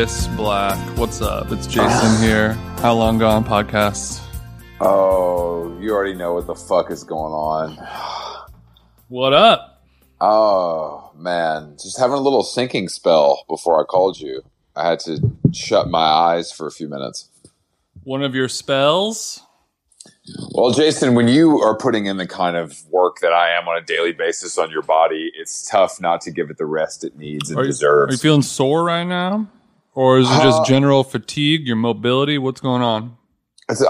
Chris Black. What's up? It's Jason here. How long gone podcast? Oh, you already know what the fuck is going on. What up? Oh man, just having a little sinking spell before I called you. I had to shut my eyes for a few minutes. One of your spells? Well, Jason, when you are putting in the kind of work that I am on a daily basis on your body, it's tough not to give it the rest it needs and Are you, deserves. are you feeling sore right now? Or is it just Uh, general fatigue, your mobility? What's going on?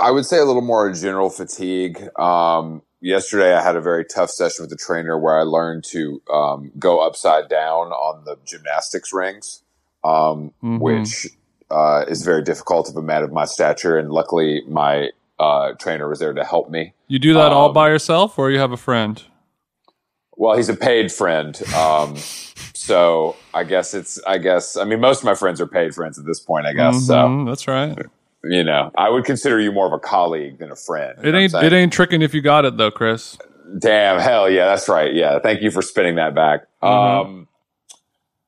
I would say a little more general fatigue. Um, yesterday, I had a very tough session with the trainer where I learned to um, go upside down on the gymnastics rings, um, Mhm. which uh, is very difficult of a man of my stature. And luckily, my uh, trainer was there to help me. You do that all Um, by yourself or you have a friend? Well, he's a paid friend. Um, so I guess it's, I guess, I mean, most of my friends are paid friends at this point, I guess. So, Mhm, that's right. you know, I would consider you more of a colleague than a friend. It ain't it ain't tricking if you got it though, Chris. Damn, hell yeah, that's right. Yeah, thank you for spinning that back. Mhm. Um,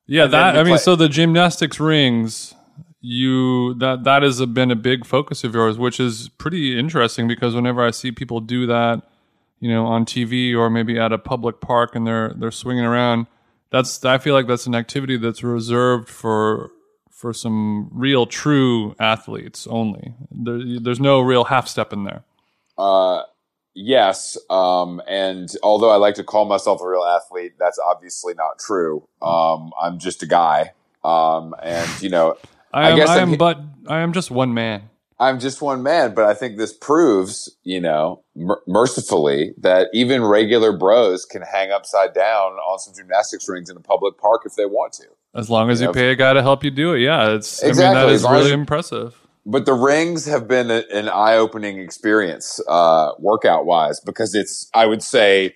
Yeah, that I mean, play- so the gymnastics rings, you that that has been a big focus of yours, which is pretty interesting because whenever I see people do that, you know, on TV or maybe at a public park and they're they're swinging around, that's I feel like that's an activity that's reserved for for some real true athletes only. There, there's no real half step in there. uh, yes, um, and although I like to call myself a real athlete, that's obviously not true. Um, I'm just a guy, um, and you know, I I am, guess I I'm- am but I am just one man. I'm just one man. But I think this proves, you know, mer- mercifully, that even regular bros can hang upside down on some gymnastics rings in a public park if they want to. As long as you Yeah. pay a guy to help you do it, yeah, it's I mean Exactly, that is really you- impressive. but the rings have been a, an eye-opening experience uh, workout wise because it's i would say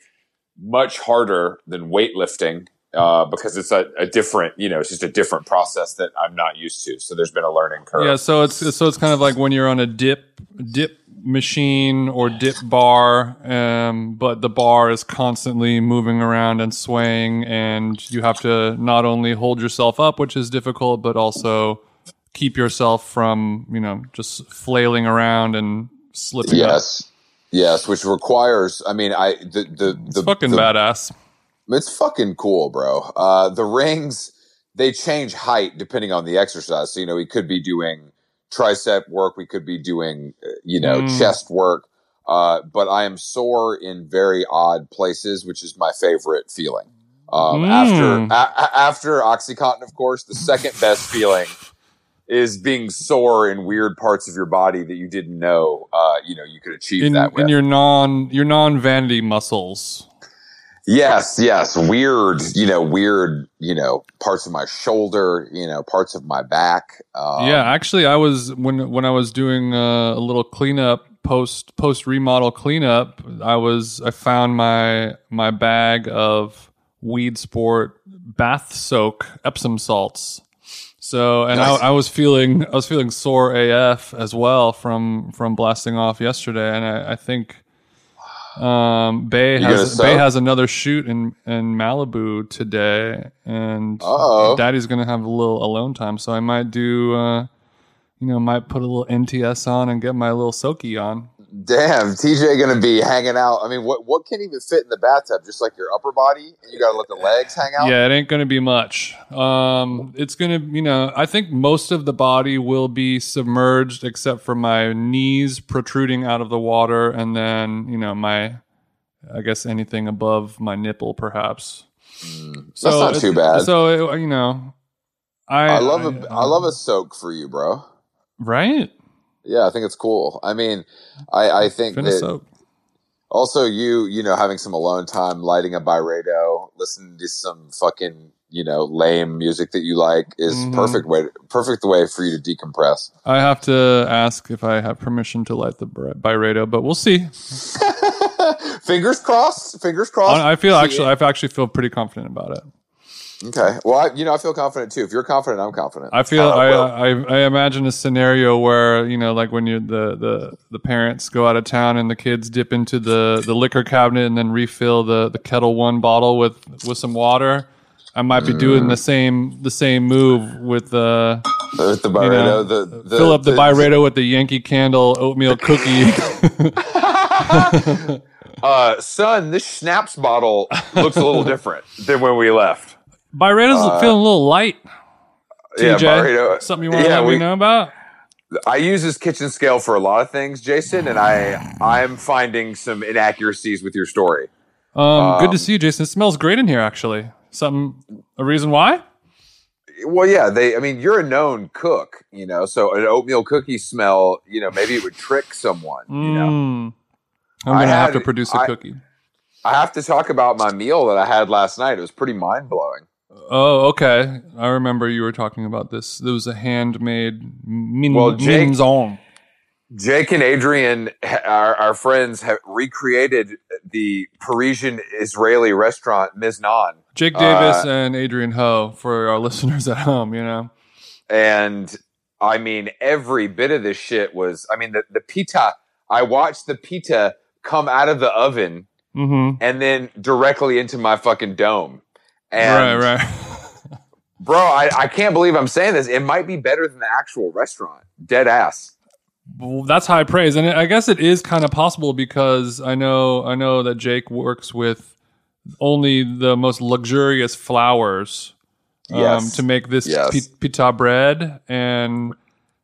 much harder than weightlifting uh, because it's a, a different you know it's just a different process that i'm not used to so there's been a learning curve Yeah, so it's so it's kind of like when you're on a dip dip machine or dip bar, um, but the bar is constantly moving around and swaying, and you have to not only hold yourself up, which is difficult, but also keep yourself from you know just flailing around and slipping. up. yes yes which requires i mean i the the, It's the fucking the, badass. It's fucking cool, bro. Uh, the rings they change height depending on the exercise. So you know, we could be doing tricep work, we could be doing uh, you know Mm. chest work. Uh, but I am sore in very odd places, which is my favorite feeling. Um, Mm. After a- a- after OxyContin, of course, the second best feeling is being sore in weird parts of your body that you didn't know. Uh, you know, you could achieve In, that with. in your non your non vanity muscles. Yes, yes. Weird, you know, weird, you know, parts of my shoulder, you know, parts of my back. Um, yeah, actually, I was when when I was doing uh, a little cleanup post post remodel cleanup. I was I found my my bag of Weed Sport bath soak Epsom salts. So and Nice. I, I was feeling I was feeling sore AF as well from from blasting off yesterday, and I, I think. Um, Bay has Bay has another shoot in in Malibu today, and Uh-oh. Daddy's gonna have a little alone time, so I might do, uh, you know, might put a little NTS on and get my little soaky on. Damn, TJ going to be hanging out. I mean, what what can even fit in the bathtub? Just like your upper body, and you got to let the legs hang out. Yeah, it ain't gonna be much. Um, it's gonna, you know, I think most of the body will be submerged except for my knees protruding out of the water, and then you know my, I guess anything above my nipple, perhaps. That's not too bad. So it, you know, I I love a I love a soak for you, bro. right. Yeah, I think it's cool. I mean, I I think that also you you know having some alone time, lighting a Byredo, listening to some fucking you know lame music that you like is Mhm. perfect way perfect way for you to decompress. I have to ask if I have permission to light the By- Byredo, but we'll see. fingers crossed. Fingers crossed. I feel actually, I actually feel pretty confident about it. Okay. Well, I, you know, I feel confident too. If you're confident, I'm confident. I feel Uh, I, well, I I imagine a scenario where you know, like when you the the the parents go out of town and the kids dip into the the liquor cabinet and then refill the the Ketel One bottle with with some water. I might be doing the same the same move with the With the You know, the, the fill up the Byredo with the Yankee Candle oatmeal cookie. Uh, son, this schnapps bottle looks a little different than when we left. Byredo's feeling a little light. Yeah, TJ, Byredo. something you want to yeah, let we- me know about? I use this kitchen scale for a lot of things, Jason, and I I'm finding some inaccuracies with your story. Um, good to Um, see you, Jason. It smells great in here, actually. Something, a reason why? Well, yeah, they. I mean, you're a known cook, you know, so an oatmeal cookie smell, you know, maybe it would trick someone. You know, Mm. I'm gonna have to produce a I- cookie. I have to talk about my meal that I had last night. It was pretty mind blowing. Oh, okay. I remember you were talking about this. There was a handmade min- Well, Jake- minzon. Jake and Adrian, our, our friends, have recreated the Parisian Israeli restaurant Miznon. Jake Uh, Davis and Adrian Ho for our listeners at home. You know, and I mean, every bit of this shit was. I mean, the the pita. I watched the pita come out of the oven hmm and then directly into my fucking dome. And right, right. bro, I, I can't believe I'm saying this. It might be better than the actual restaurant. Dead ass. Well, that's high praise, and I guess it is kind of possible because I know I know that Jake works with only the most luxurious flowers um, Yes. to make this Yes. pi- pita bread, and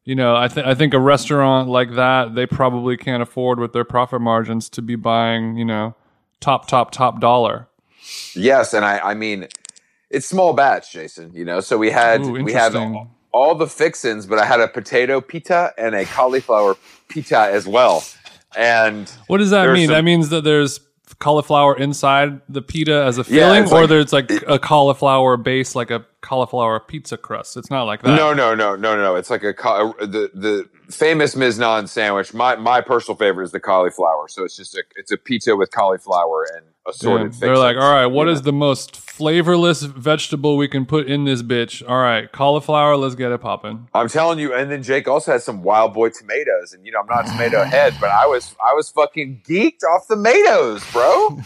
you know I think I think a restaurant like that they probably can't afford with their profit margins to be buying you know top top top dollar. Yes, and I I mean, it's small batch, Jason. You know, so we had Ooh, we had interesting. all the fixins, but I had a potato pita and a cauliflower pita as well. And What does that mean? some- that means that there's cauliflower inside the pita as a Yeah, filling, it's or like- there's like a cauliflower base, like a cauliflower pizza crust. It's not like that. no, no, no, no, no. It's like a uh, the the famous Miznon sandwich. My my personal favorite is the cauliflower. So it's just a it's a pizza with cauliflower and Yeah, assorted. they're like, all right, what you is the most flavorless vegetable we can put in this bitch? All right, cauliflower. Let's get it popping. I'm telling you. And then Jake also had some wild boy tomatoes, and you know I'm not a tomato head, but I was I was fucking geeked off tomatoes, bro.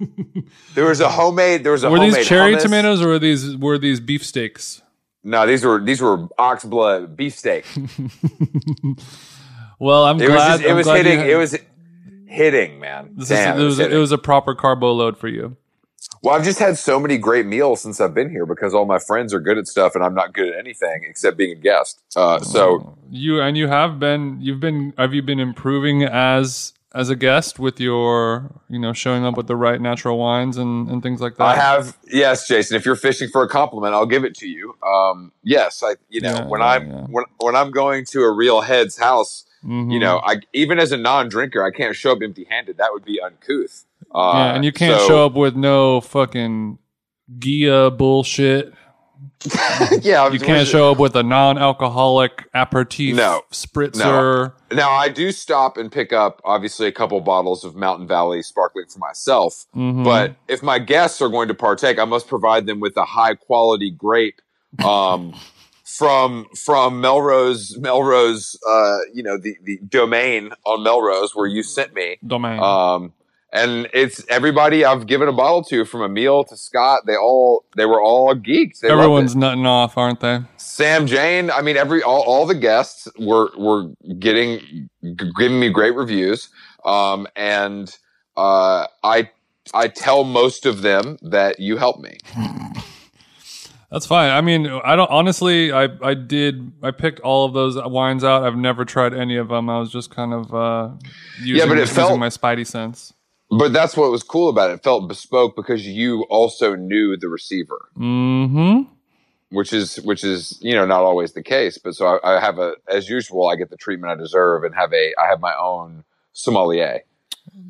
there was a homemade. There was a Were homemade these cherry hummus. tomatoes or were these were these beefsteaks? No, these were these were ox blood beefsteak. Well, I'm It was glad. just, it I'm was hitting. had- It was hitting, man. This Damn, is, it, was, hitting. it was a proper carbo load for you. Well, I've just had so many great meals since I've been here because all my friends are good at stuff and I'm not good at anything except being a guest. Uh, so You and you have been. You've been. Have you been improving as as a guest with your, you know, showing up with the right natural wines and and things like that? I have, yes, Jason. If you're fishing for a compliment, I'll give it to you. Um, yes, I, you know, Yeah, when yeah, I'm yeah. when when I'm going to a real head's house, Mhm. you know, I even as a non-drinker, I can't show up empty-handed. That would be uncouth. Uh, yeah, and you can't so- show up with no fucking Ghia bullshit. yeah, You can't show up with a non-alcoholic aperitif No. spritzer. Now I do stop and pick up obviously a couple bottles of Mountain Valley sparkling for myself. Mhm. But if my guests are going to partake, I must provide them with a high quality grape um, from from Melrose Melrose uh, you know the the domain on Melrose where you sent me. domain. Um, and it's everybody I've given a bottle to from Emil to Scott. They all they were all geeks. They. Everyone's nutting off, aren't they? Sam Jane. I mean, every all, all the guests were were getting g- giving me great reviews, um, and uh, I I tell most of them that you helped me. That's fine. I mean, I don't honestly. I I did. I picked all of those wines out. I've never tried any of them. I was just kind of uh, using, but it felt- my spidey sense. But that's what was cool about it. It felt bespoke because you also knew the receiver, Hmm. which is which is you know not always the case. But so I, I have a as usual. I get the treatment I deserve and have a I have my own sommelier.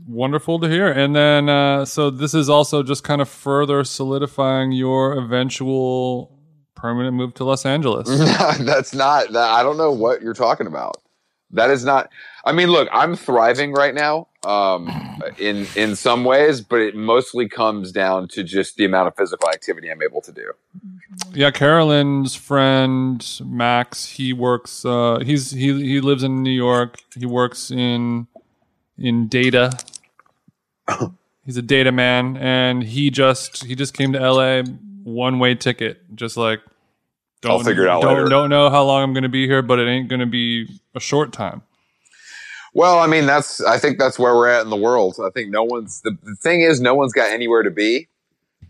Wonderful to hear. And then, uh, so this is also just kind of further solidifying your eventual permanent move to Los Angeles. that's not that i don't know what you're talking about that is not i mean look i'm thriving right now um in in some ways but it mostly comes down to just the amount of physical activity i'm able to do yeah, Carolyn's friend Max, he works. Uh, he's he he lives in New York. He works in in data. He's a data man, and he just he just came to LA one way ticket, just like Don't, I'll figure it out don't, later. Don't know how long I'm going to be here, but it ain't going to be a short time. Well, I mean, that's I think that's where we're at in the world. I think no one's the, the thing is no one's got anywhere to be.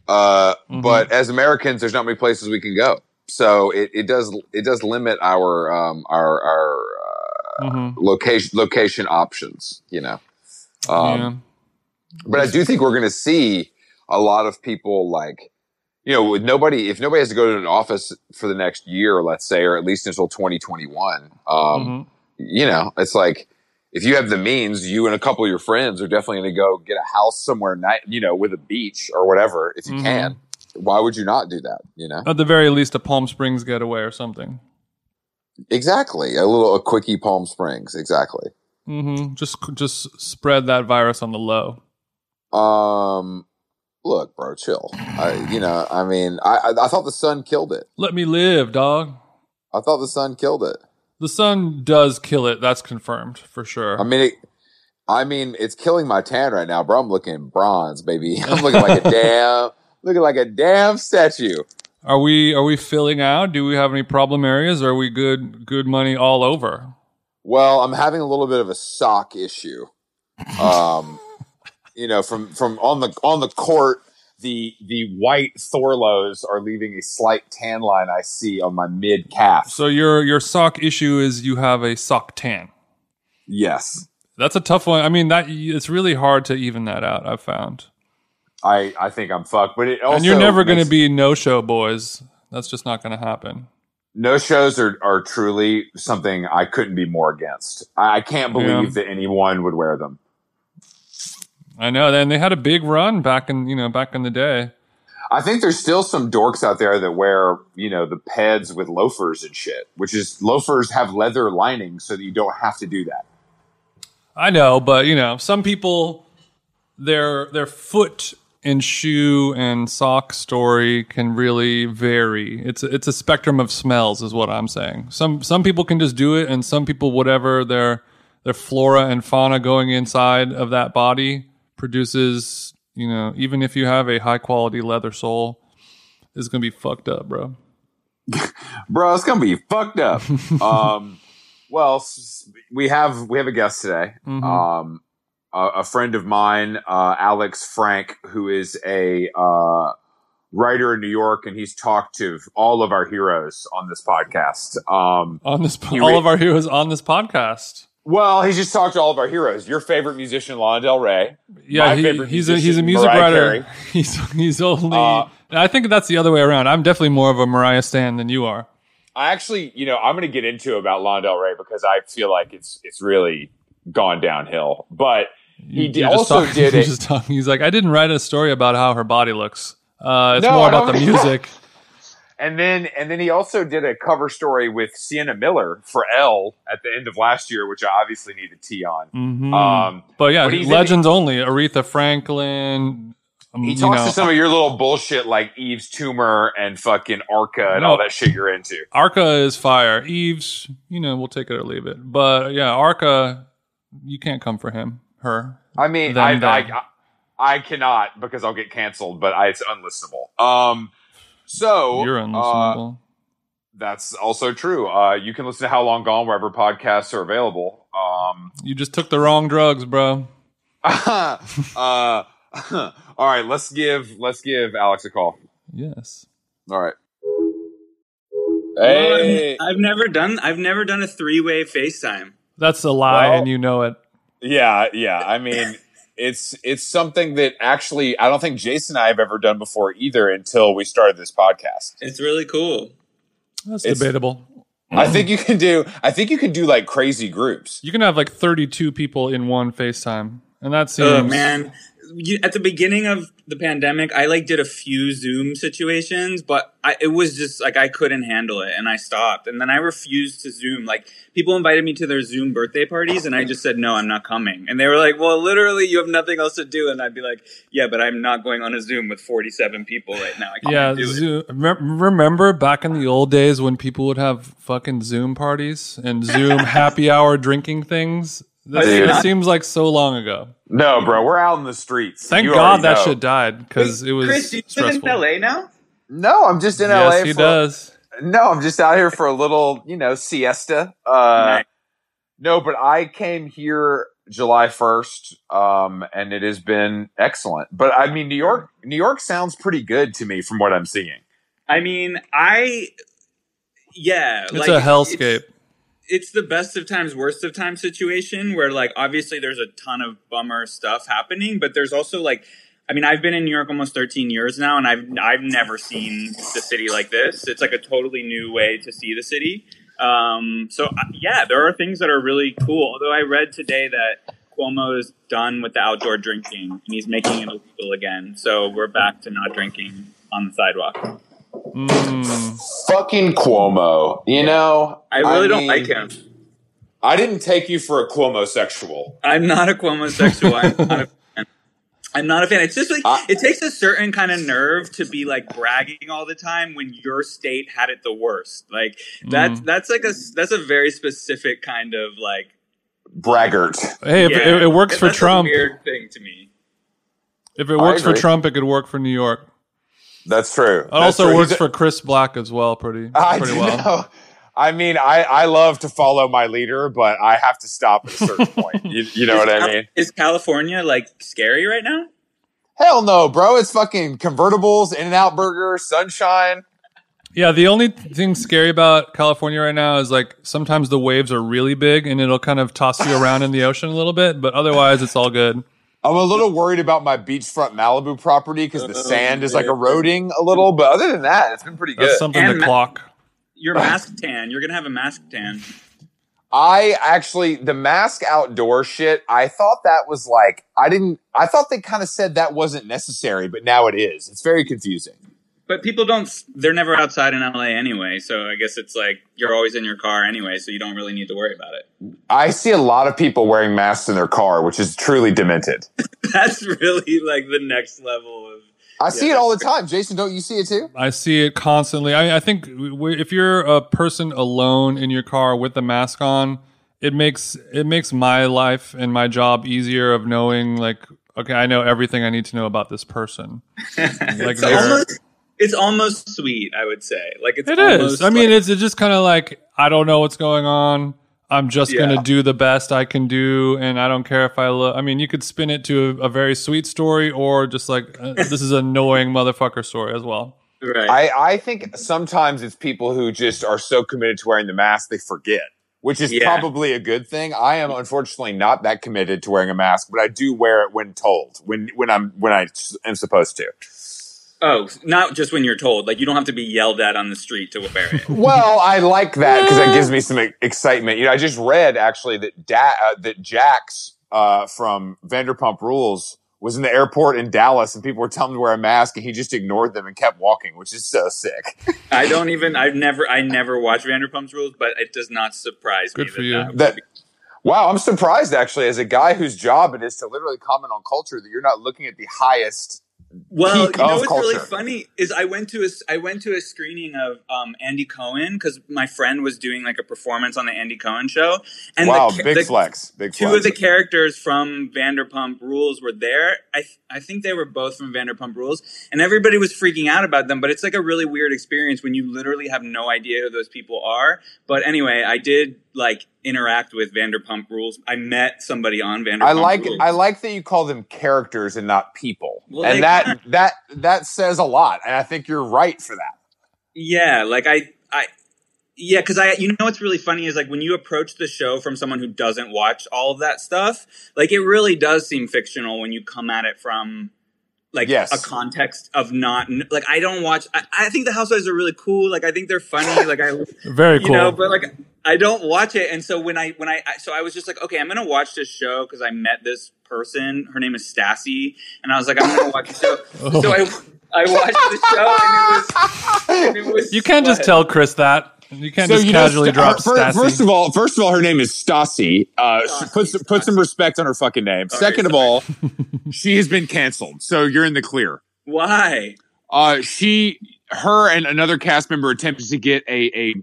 Uh, Mhm. But as Americans, there's not many places we can go. So it, it does it does limit our um, our our uh, hmm location location options. You know. Um, yeah. But I do think we're going to see a lot of people like, you know, with nobody, if nobody has to go to an office for the next year, let's say, or at least until 2021, um, Mhm. you know, it's like, if you have the means, you and a couple of your friends are definitely going to go get a house somewhere, ni- you know, with a beach or whatever, if you Mhm. can. Why would you not do that? You know, At the very least, a Palm Springs getaway or something. Exactly. A little, a quickie Palm Springs. Exactly. Mm-hmm. Just just spread that virus on the low. Um, look, bro, chill. I, you know, I mean, I, I, I thought the sun killed it. Let me live, dog. I thought the sun killed it. The sun does kill it. That's confirmed for sure. I mean, it, I mean, it's killing my tan right now, bro. I'm looking bronze, baby. I'm looking like a damn, looking like a damn statue. Are we are we filling out? Do we have any problem areas? Or are we good good money all over? Well, I'm having a little bit of a sock issue. Um, you know, from from on the on the court, the the white Thorlos are leaving a slight tan line I see on my mid calf. So your your sock issue is you have a sock tan. Yes, That's a tough one. I mean, that it's really hard to even that out. I've found, I I think I'm fucked. But it also and you're never going to be no show boys. That's just not going to happen. no shows are, are truly something I couldn't be more against. I, I can't believe Yeah. that anyone would wear them. I know. And they had a big run back in you know back in the day. I think there's still some dorks out there that wear, you know, the peds with loafers and shit, which is loafers have leather linings so that you don't have to do that. I know, but you know, some people their their foot and shoe and sock story can really vary. It's a, it's a spectrum of smells, is what I'm saying. Some some people can just do it, and some people, whatever their their flora and fauna going inside of that body produces, you know, even if you have a high quality leather sole, is gonna be fucked up, bro. Bro, it's gonna be fucked up. um, well, we have we have a guest today. Mhm. Um, a, a friend of mine, uh, Alex Frank, who is a uh, writer in New York, and he's talked to all of our heroes on this podcast. Um, On this, You all re- of our heroes on this podcast. well, he's just talked to all of our heroes. Your favorite musician, Lana Del Rey. Yeah, My he, favorite he's a he's a music Mariah writer. Carey. He's he's only. Uh, I think that's the other way around. I'm definitely more of a Mariah stan than you are. I actually, you know, I'm going to get into about Lana Del Rey because I feel like it's it's really gone downhill. But He did- also talking- did it- talking- He's like, I didn't write a story about how her body looks. Uh, it's No, more about the music. and then and then he also did a cover story with Sienna Miller for Elle at the end of last year, which I obviously need to tee on. Mhm. Um, but yeah, but he's in- legends only. Aretha Franklin. um, he talks know, to some of your little bullshit like Yves Tumor and fucking Arca and No. all that shit you're into. Arca is fire. Yves, you know, we'll take it or leave it. But yeah, Arca, you can't come for him. Her. I mean, I. I, I I cannot because I'll get canceled, but I, it's unlistenable. Um, so You're uh, unlistenable. that's also true. Uh, you can listen to How Long Gone wherever podcasts are available. Um, you just took the wrong drugs, bro. uh, all right, let's give let's give Alex a call. Yes. All right. Well, Hey, I've never done I've never done a three way FaceTime. That's a lie, Well- and you know it. Yeah, yeah. I mean, it's it's something that actually I don't think Jason and I have ever done before either until we started this podcast. It's really cool. That's It's- debatable. I think you can do. I think you can do like crazy groups. You can have like 32 people in one FaceTime, and that oh, seems. Oh man, you, at the beginning of the pandemic, I like did a few Zoom situations, but I, it was just like I couldn't handle it, and I stopped. And then I refused to Zoom. Like people invited me to their Zoom birthday parties, and I just said no, I'm not coming. And they were like, "Well, literally, you have nothing else to do." And I'd be like, "Yeah, but I'm not going on a Zoom with 47 people right now. I can't Yeah. Zoom, re- remember back in the old days when people would have fucking Zoom parties and Zoom happy hour drinking things? This, Dude. this seems like so long ago. No, bro, we're out in the streets. Thank You God that know. shit died because it was Chris, do you live in LA now? No, I'm just in yes, LA. he for, does. No, I'm just out here for a little, you know, siesta. Uh, Nice. No, but I came here July 1st, um, and it has been excellent. But I mean, New York, New York sounds pretty good to me from what I'm seeing. I mean, I yeah, It's like, a hellscape. it's the best of times, worst of times situation where like obviously there's a ton of bummer stuff happening, but there's also like I mean, I've been in New York almost 13 years now, and I've I've never seen the city like this. It's like a totally new way to see the city. Um, so uh, yeah, there are things that are really cool. Although I read today that Cuomo is done with the outdoor drinking and he's making it illegal again. So we're back to not drinking on the sidewalk. Mm. Fucking Cuomo, you know? I really don't mean, like him. I didn't take you for a Cuomo sexual. I'm not a Cuomo sexual. I'm not a fan. I'm not a fan. It's just like I- it takes a certain kind of nerve to be like bragging all the time when your state had it the worst. Like that's Mm. that's like a that's a very specific kind of like. Braggart. Hey, if yeah, it, it works for that's a Trump. weird thing to me. If it works for. Trump, it could work for New York. That's true. It That's also true. works a- for Chris Black as well, pretty I pretty well. know. I mean, I, I love to follow my leader, but I have to stop at a certain point. You, you know Is what I Cal- mean? Is California like scary right now? Hell no, bro. It's fucking convertibles, In and Out Burger, sunshine. Yeah, the only thing scary about California right now is like sometimes the waves are really big and it'll kind of toss you around in the ocean a little bit, but otherwise it's all good. I'm a little worried about my beachfront Malibu property because the Oh, sand is like eroding a little. But other than that, it's been pretty good. That's something And to ma- clock. Your mask tan. You're gonna have a mask tan. I actually the mask outdoor shit. I thought that was like I didn't. I thought they kind of said that wasn't necessary, but now it is. It's very confusing. But people don't. They're never outside in LA anyway, so I guess it's like you're always in your car anyway, so you don't really need to worry about it. I see a lot of people wearing masks in their car, which is truly demented. That's really like the next level of. I see it all the time. Jason, don't you see it too? I see it constantly. I, I think w- if you're a person alone in your car with the mask on, it makes it makes my life and my job easier of knowing like okay, I know everything I need to know about this person. Like it's they're- almost. It's almost sweet, I would say. Like it's It almost is. I mean, like- it's, it's just kind of like I don't know what's going on. I'm just Yeah. gonna do the best I can do, and I don't care if I look. I mean, you could spin it to a, a very sweet story, or just like uh, this is annoying motherfucker story as well. right. I, I think sometimes it's people who just are so committed to wearing the mask they forget, which is Yeah. probably a good thing. I am unfortunately not that committed to wearing a mask, but I do wear it when told, when when I'm when I s- am supposed to. Oh, not just when you're told. Like you don't have to be yelled at on the street to wear it. Well, I like that because that gives me some excitement. You know, I just read actually that da- uh, that Jax uh, from Vanderpump Rules was in the airport in Dallas, and people were telling him to wear a mask, and he just ignored them and kept walking, which is so sick. I don't even. I've never. I never watched Vanderpump's Rules, but it does not surprise me. Good for that you. that would That be- wow, I'm surprised actually, as a guy whose job it is to literally comment on culture, that you're not looking at the highest. Well, peak you know what's really funny is I went to a I went to a screening of um, Andy Cohen because my friend was doing like a performance on the Andy Cohen show, and wow, the, big the, flex, big Two flex. of the characters from Vanderpump Rules were there. I th- I think they were both from Vanderpump Rules, and everybody was freaking out about them. But it's like a really weird experience when you literally have no idea who those people are. But anyway, I did like interact with Vanderpump Rules. I met somebody on Vanderpump. I like Rules. I like that you call them characters and not people, Well, and that kinda- that that says a lot. And I think you're right for that. Yeah, like I, I, yeah, because I, you know, what's really funny is like when you approach the show from someone who doesn't watch all of that stuff, like it really does seem fictional when you come at it from like Yes. a context of not like I don't watch. I, I think the Housewives are really cool. Like I think they're funny. like I, Very you cool. know, but like I don't watch it, and so when I when I I- so I was just like, okay, I'm gonna watch this show because I met this person. Her name is Stassi, and I was like, I'm gonna watch the show. Oh. So I I watched the show, and it was and it was you can't just tell Chris that. You can't just you know, casually Sta- drop fir- Stassi. First of all, first of all, her name is Stassi. Uh, Stassi, put some, put some respect on her fucking name. Sorry, Second of all, she has been canceled, so you're in the clear. Why? Uh, she, her, and another cast member attempted to get a a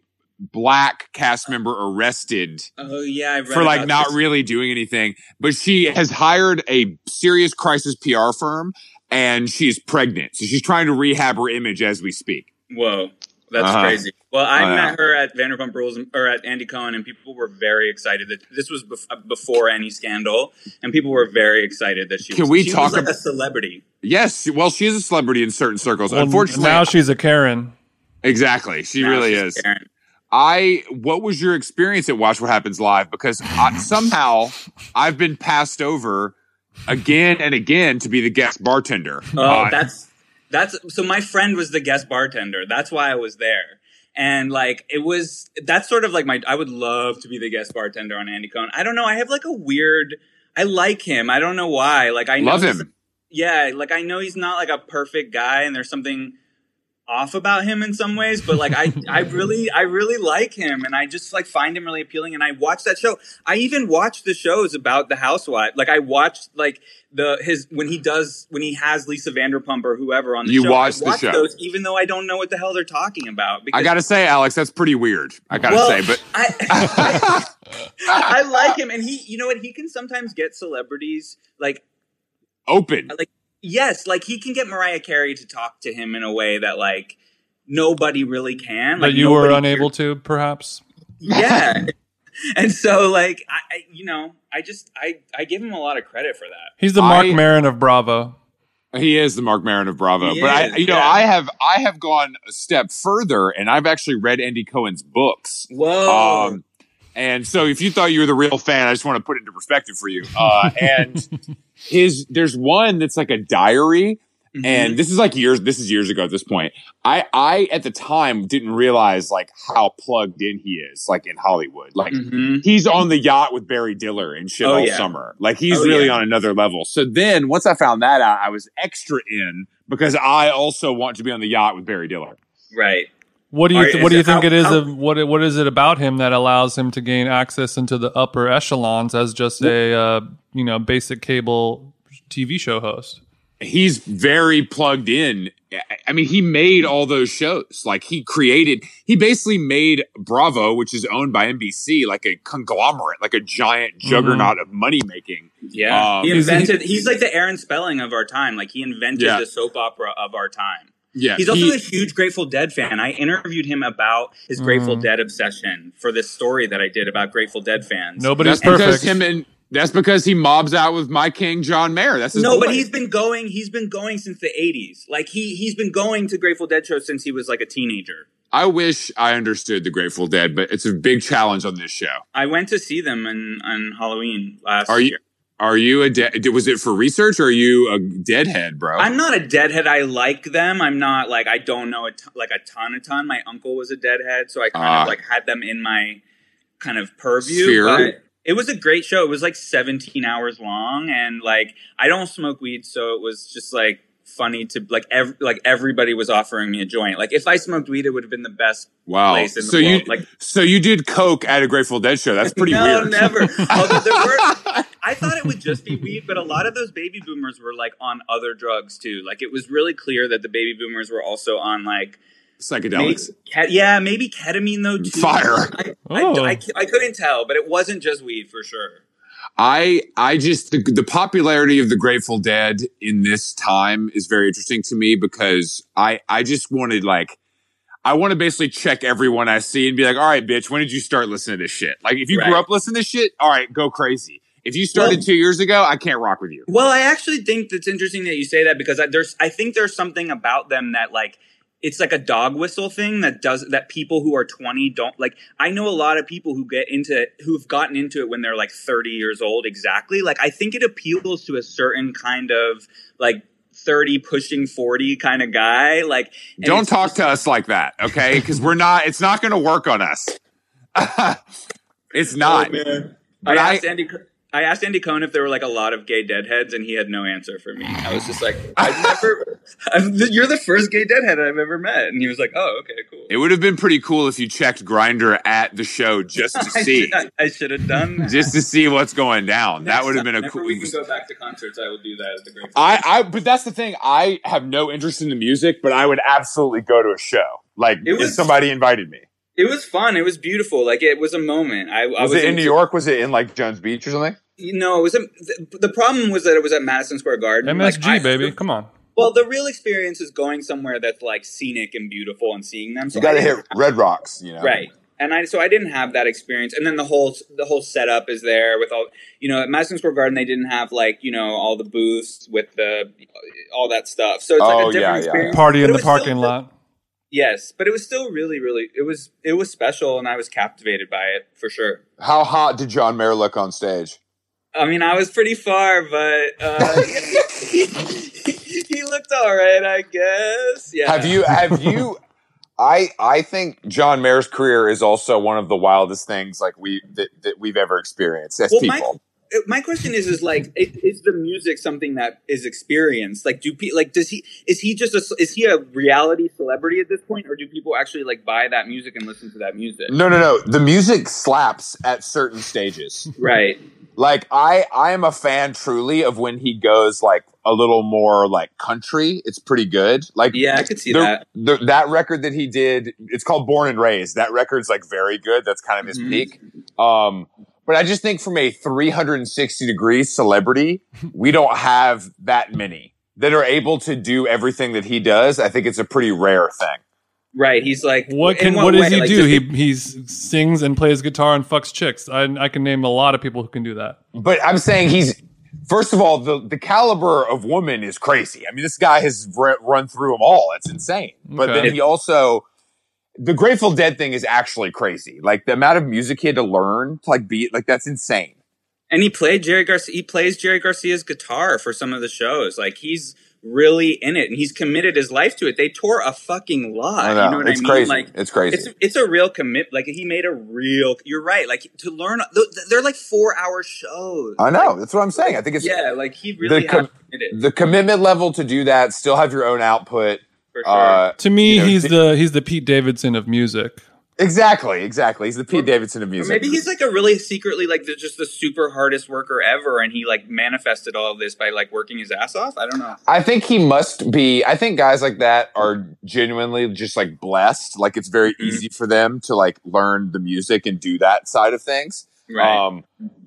black cast member arrested Oh yeah, I read for like not this. really doing anything, but she has hired a serious crisis PR firm, and she's pregnant, so she's trying to rehab her image as we speak. Whoa. That's Uh-huh. crazy. Well, I yeah. met her at Vanderpump Rules or at Andy Cohen, and people were very excited that this was bef- before any scandal, and people were very excited that she. Can was, we she talk was like ab- a celebrity? Yes, well, she is a celebrity in certain circles. Well, Unfortunately, now she's a Karen. exactly, she Now really is. Karen. I what was your experience at Watch What Happens Live? Because I, somehow I've been passed over again and again to be the guest bartender. Oh, Uh, that's that's so. My friend was the guest bartender. That's why I was there. And like it was, that's sort of like my. I would love to be the guest bartender on Andy Cohen. I don't know. I have like a weird. I like him. I don't know why. Like I love he's- him. yeah, like I know he's not like a perfect guy, and there's something off about him in some ways, but like I, I really, I really like him, and I just like find him really appealing. And I watch that show. I even watch the shows about the housewife. Like I watched like the his when he does when he has Lisa Vanderpump or whoever on the You show. watch the watch show. those, even though I don't know what the hell they're talking about. I gotta say, Alex, that's pretty weird. I gotta Well, say, but I, I like him, and he, you know what? He can sometimes get celebrities like open. like yes like he can get mariah carey to talk to him in a way that like nobody really can like that you were nobody- unable to, perhaps. yeah and so like I, I you know i just i i give him a lot of credit for that He's the Marc I- Maron of Bravo. He is the Marc Maron of Bravo. He but I, is, you know, yeah. I have I have gone a step further, and I've actually read Andy Cohen's books. whoa Um, and so if you thought you were the real fan, I just want to put it into perspective for you. Uh, and his, there's one that's like a diary. Mhm. And this is like years, this is years ago at this point. I, I at the time didn't realize like how plugged in he is, like in Hollywood. Like Mhm. he's on the yacht with Barry Diller and shit Oh, all yeah. summer. Like he's Oh, really yeah. on another level. So then once I found that out, I was extra in because I also want to be on the yacht with Barry Diller. right What do you th- is what do you it- think how- it is? how- of, what what is it about him that allows him to gain access into the upper echelons as just a uh, you know basic cable TV show host? he's very plugged in. I- I mean, he made all those shows. Like he created, he basically made Bravo, which is owned by NBC, like a conglomerate, like a giant juggernaut of money making. yeah Um, he is he- invented he's like the aaron spelling of our time like he invented Yeah. the soap opera of our time Yeah, He's also he- a huge Grateful Dead fan. I interviewed him about his Grateful Mm. Dead obsession for this story that I did about Grateful Dead fans. Nobody's that's because perfect. him and that's because he mobs out with my king John Mayer. That's his no, boy. but he's been going. He's been going since the '80s. Like he he's been going to Grateful Dead shows since he was like a teenager. I wish I understood the Grateful Dead, but it's a big challenge on this show. I went to see them on on Halloween last Are you year. Are you a dead? Was it for research or are you a deadhead, bro? I'm not a deadhead. I like them. I'm not like I don't know a ton, like a ton, a ton. My uncle was a deadhead, so I kind Ah. of like had them in my kind of purview. But it was a great show. It was like 17 hours long, and like I don't smoke weed, so it was just like funny to like ev- like everybody was offering me a joint. Like if I smoked weed, it would have been the best wow. place in the So you world. Like so you did coke at a Grateful Dead show. That's pretty no, weird. never. Although there were, I thought it would just be weed, but a lot of those baby boomers were like on other drugs too. Like it was really clear that the baby boomers were also on like, maybe, Psychedelics. ke- yeah, maybe ketamine though too. Fire. I, I, Oh. I, I couldn't tell, but it wasn't just weed for sure. I I just the, the popularity of the Grateful Dead in this time is very interesting to me because I I just wanted like I want to basically check everyone I see and be like, all right, bitch, when did you start listening to this shit? Like, if you grew up listening to shit, all right, go crazy. If you started Well- two years ago, I can't rock with you. Well, I actually think that's interesting that you say that because I, there's, I think there's something about them that like, it's like a dog whistle thing that does that people who are 20 don't like i know a lot of people who get into who've gotten into it when they're like 30 years old exactly like i think it appeals to a certain kind of like 30 pushing 40 kind of guy like Don't talk just- to us like that, okay? Because we're not. It's not going to work on us. it's oh, not. Oh, man. But I I- asked Andy. I asked Andy Cohen if there were like a lot of gay deadheads, and he had no answer for me. I was just like, I've never. I'm, you're the first gay deadhead I've ever met, and he was like, Oh, okay, cool. It would have been pretty cool if you checked Grindr at the show just to see, I, I should have done that. just to see what's going down. that would have been a cool. We can go back to concerts. I will do that at the Great. I, I, but that's the thing. I have no interest in the music, but I would absolutely go to a show. Like It if somebody invited me. It was fun. It was beautiful. Like it was a moment. I, I Was, it in New York? Was it in like Jones Beach or something? No, it was. A, the, the problem was that it was at Madison Square Garden. MSG Like, I- baby, come on. Well, the real experience is going somewhere that's like scenic and beautiful and seeing them. So you got to I hit Red Rocks, you know. right. And I so I didn't have that experience. And then the whole the whole setup is there with all you know at Madison Square Garden they didn't have like you know all the booths with the all that stuff. So it's like Oh, a different yeah, yeah, experience. Party But in the was still- parking lot. Yes, but it was still really really it was it was special and I was captivated by it for sure. How hot did John Mayer look on stage? I mean, I was pretty far, but uh, he looked all right, I guess. Yeah. Have you have you I I think John Mayer's career is also one of the wildest things like we that, that we've ever experienced as Well, people. Uh, My question is, is like, is, is the music something that is experienced? Like, do people like does he is he just a is he a reality celebrity at this point, or do people actually like buy that music and listen to that music? no, no, no. The music slaps at certain stages. Right. like I I am a fan truly of when he goes like a little more like country. It's pretty good. Like Yeah, I could see the- that. the- that record that he did, it's called Born and Raised. That record's like very good. That's kind of his Mhm. peak. Um, but I just think from a 360 degree celebrity, we don't have that many that are able to do everything that he does. I think it's a pretty rare thing. Right. He's like, What can what does way? he Like, do? He he sings and plays guitar and fucks chicks. I I can name a lot of people who can do that. But I'm saying he's, first of all, the, the caliber of woman is crazy. I mean, this guy has r- run through them all. It's insane. But Okay. then he also, the Grateful Dead thing is actually crazy. Like the amount of music he had to learn to like be, like that's insane. and he played Jerry Garcia. He plays Jerry Garcia's guitar for some of the shows. Like he's really in it, and he's committed his life to it. They tore a fucking lot. I know. You know what it's I mean? crazy. Like it's crazy. it's it's a real commit. Like he made a real. You're right. Like to learn, they're like four hour shows. I know. Like, that's what I'm saying. I think it's yeah, like he really com- committed the commitment level to do that, still have your own output. For sure. Uh, To me, You know, he's di- the he's the Pete Davidson of music. exactly, exactly. He's the Pete Davidson of Or music. maybe he's like a really secretly like the, just the super hardest worker ever, and he like manifested all of this by like working his ass off. I don't know. I think he must be. I think guys like that are genuinely just like blessed. Like it's very Mhm. easy for them to like learn the music and do that side of things. Right. Um,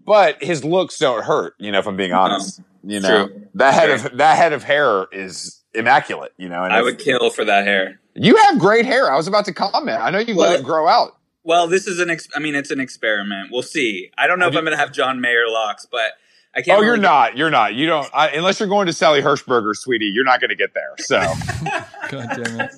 but his looks don't hurt. You know, if I'm being honest. You know, True. that head True. of that head of hair is immaculate. You know, and I would kill for that hair. You have great hair. I was about to comment. I know you Well- let it grow out. Well, this is an. Ex- I mean, it's an experiment. We'll see. I don't know if I'm going to have John Mayer locks, but I can't. Oh, you're really- not. You're not. You don't. I, unless you're going to Sally Hershberger, sweetie, you're not going to get there. So, God damn it!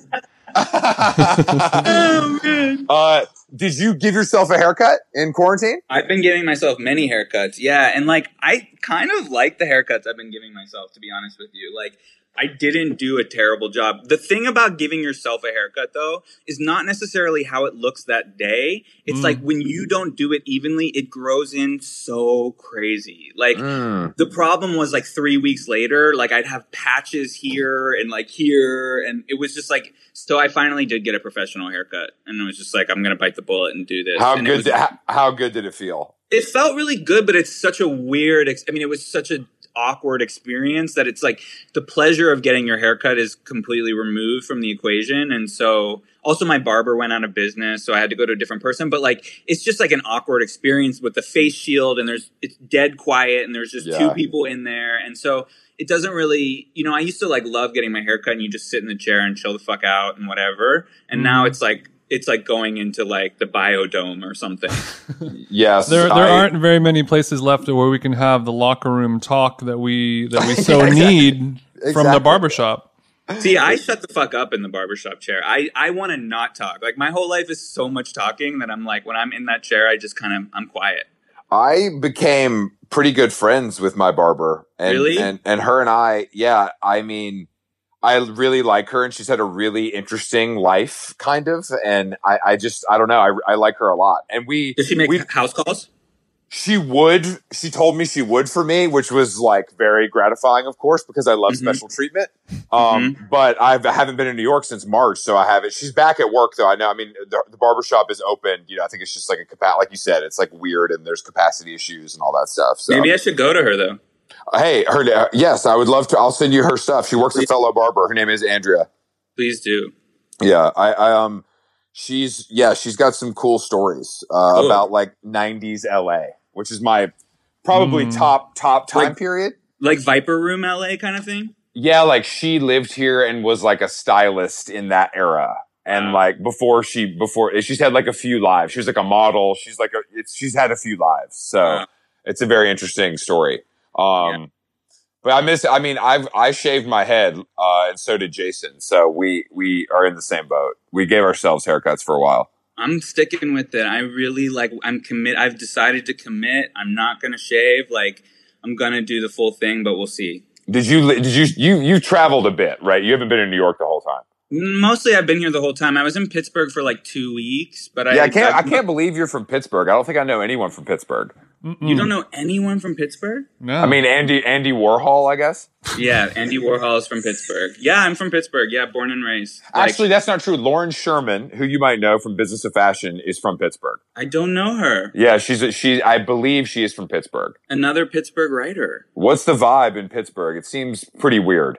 Oh, man. uh, did you give yourself a haircut in quarantine? I've been giving myself many haircuts. Yeah, and like I kind of like the haircuts I've been giving myself. To be honest with you, like. I didn't do a terrible job. The thing about giving yourself a haircut, though, is not necessarily how it looks that day. It's Mm. like when you don't do it evenly, it grows in so crazy. Like, Mm. the problem was like three weeks later, like I'd have patches here and like here, and it was just like. So I finally did get a professional haircut, and it was just like I'm gonna bite the bullet and do this. How And good? was- Did, how, how good did it feel? it felt really good, but it's such a weird. Ex- I mean, it was such a awkward experience that it's like the pleasure of getting your haircut is completely removed from the equation, and so also my barber went out of business, so I had to go to a different person. But like, it's just like an awkward experience with the face shield, and there's it's dead quiet, and there's just Yeah. two people in there, and so it doesn't really. You know, I used to like love getting my haircut, and you just sit in the chair and chill the fuck out and whatever, and now Mm-hmm. it's like. It's like going into like the biodome or something. Yes, There there I- aren't very many places left where we can have the locker room talk that we that we so exactly. need from the barbershop. See, I shut the fuck up in the barbershop chair. I, I want to not talk. Like my whole life is so much talking that I'm like when I'm in that chair, I just kind of I'm quiet. I became pretty good friends with my barber. And, Really? And and her and I, yeah. I mean, I really like her, and she's had a really interesting life, kind of. And I, I just, I don't know. I, I like her a lot. And we, Does she make we, house calls? she would. She told me she would for me, which was like very gratifying, of course, because I love Mhm. special treatment. Um, but I've, I haven't been in New York since March, so I haven't. She's back at work though. I know. I mean, the, the barbershop is open. You know, I think it's just like a capa- like you said, it's like weird, and there's capacity issues and all that stuff. So Maybe I should go to her though. Hey, her. Yes, I would love to. I'll send you her stuff. She works at Fellow Barber. Her name is Andrea. Please do. Yeah, I, I um, she's yeah, she's got some cool stories uh, Cool. about like '90s LA, which is my probably Mm. top top time Like- period. Like Viper Room LA kind of thing. yeah, like she lived here and was like a stylist in that era. And like before she before she's had like a few lives. She was like a model. She's like a it's she's had a few lives. So it's a very interesting story. Um Yeah. but I miss I mean I've I shaved my head uh and so did Jason. So we we are in the same boat. We gave ourselves haircuts for a while. I'm sticking with it. I really like. I'm commit. I've decided to commit. I'm not gonna shave. Like I'm gonna do the full thing, but we'll see. Did you did you you you traveled a bit, right? You haven't been in New York the whole time. Mostly, I've been here the whole time. I was in Pittsburgh for like two weeks, but I yeah, I can't I I've- can't believe you're from Pittsburgh. I don't think I know anyone from Pittsburgh. You don't know anyone from Pittsburgh? No. I mean Andy Andy Warhol, I guess. Yeah, Andy Warhol is from Pittsburgh. Yeah, I'm from Pittsburgh. Yeah, born and raised. Like, Actually, that's not true. Lauren Sherman, who you might know from Business of Fashion, is from Pittsburgh. I don't know her. Yeah, she's a, she. I believe she is from Pittsburgh. Another Pittsburgh writer. What's the vibe in Pittsburgh? It seems pretty weird.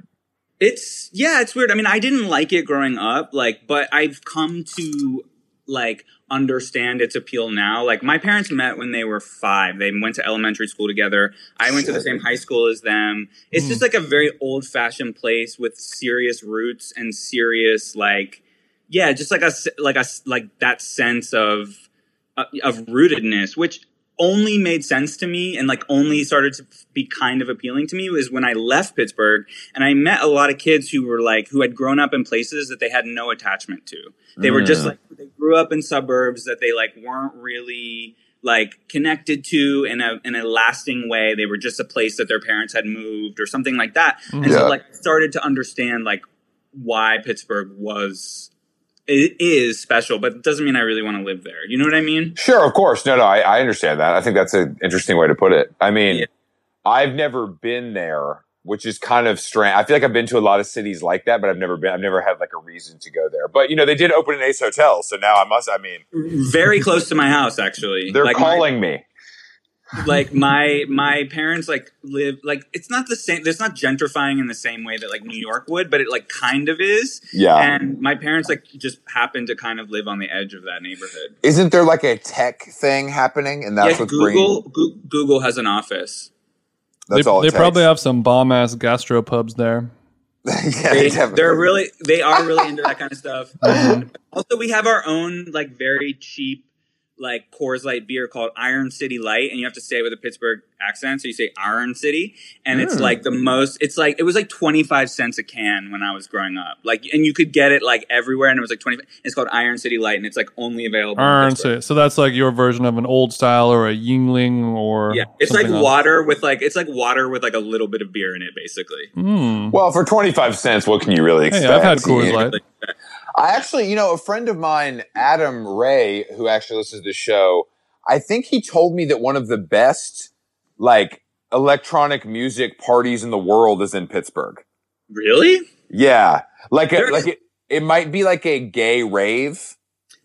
It's yeah, it's weird. I mean, I didn't like it growing up, like, but I've come to like understand its appeal now. Like, my parents met when they were five. They went to elementary school together. I went to the same high school as them. It's just like a very old fashioned place with serious roots and serious like, yeah, just like a like a like that sense of uh, of rootedness, which only made sense to me and like only started to be kind of appealing to me was when I left Pittsburgh and I met a lot of kids who were like who had grown up in places that they had no attachment to. They were just Mm. like they grew up in suburbs that they like weren't really like connected to in a in a lasting way. They were just a place that their parents had moved or something like that. And Yeah. so like started to understand like why Pittsburgh was it is special, but it doesn't mean I really want to live there. You know what I mean? Sure, of course. No, no, I, I understand that. I think that's an interesting way to put it. I mean, Yeah. I've never been there, which is kind of strange. I feel like I've been to a lot of cities like that, but I've never been. I've never had like a reason to go there. But you know, they did open an Ace Hotel, so now I must. I mean, Very close to my house, actually. they're like my- calling me. Like my my parents like live like it's not the same. There's not gentrifying in the same way that like New York would, but it like kind of is. Yeah. And my parents like just happen to kind of live on the edge of that neighborhood. Isn't there like a tech thing happening, and that's yeah, what's Google Goo- Google has an office. That's they all. It they takes. probably have some bomb ass gastro pubs there. yeah, They, definitely. they're really they are really into that kind of stuff. Mhm. Also, we have our own like very cheap like Coors Light beer called Iron City Light, and you have to say it with a Pittsburgh accent, so you say Iron City, and it's Mm. like the most. It's like it was like twenty five cents a can when I was growing up, like, and you could get it like everywhere, and it was like twenty. It's called Iron City Light, and it's like only available. Iron City. So that's like your version of an old style or a Yuengling or Yeah, it's like else. water with like it's like water with like a little bit of beer in it, basically. Mm. well, for twenty five cents, what can you really expect? Hey, I've had Coors Yeah. Light. I actually, you know, a friend of mine, Adam Ray, who actually listens to the show, I think he told me that one of the best, like, electronic music parties in the world is in Pittsburgh. really? Yeah. Like, a, like it, it might be like a gay rave.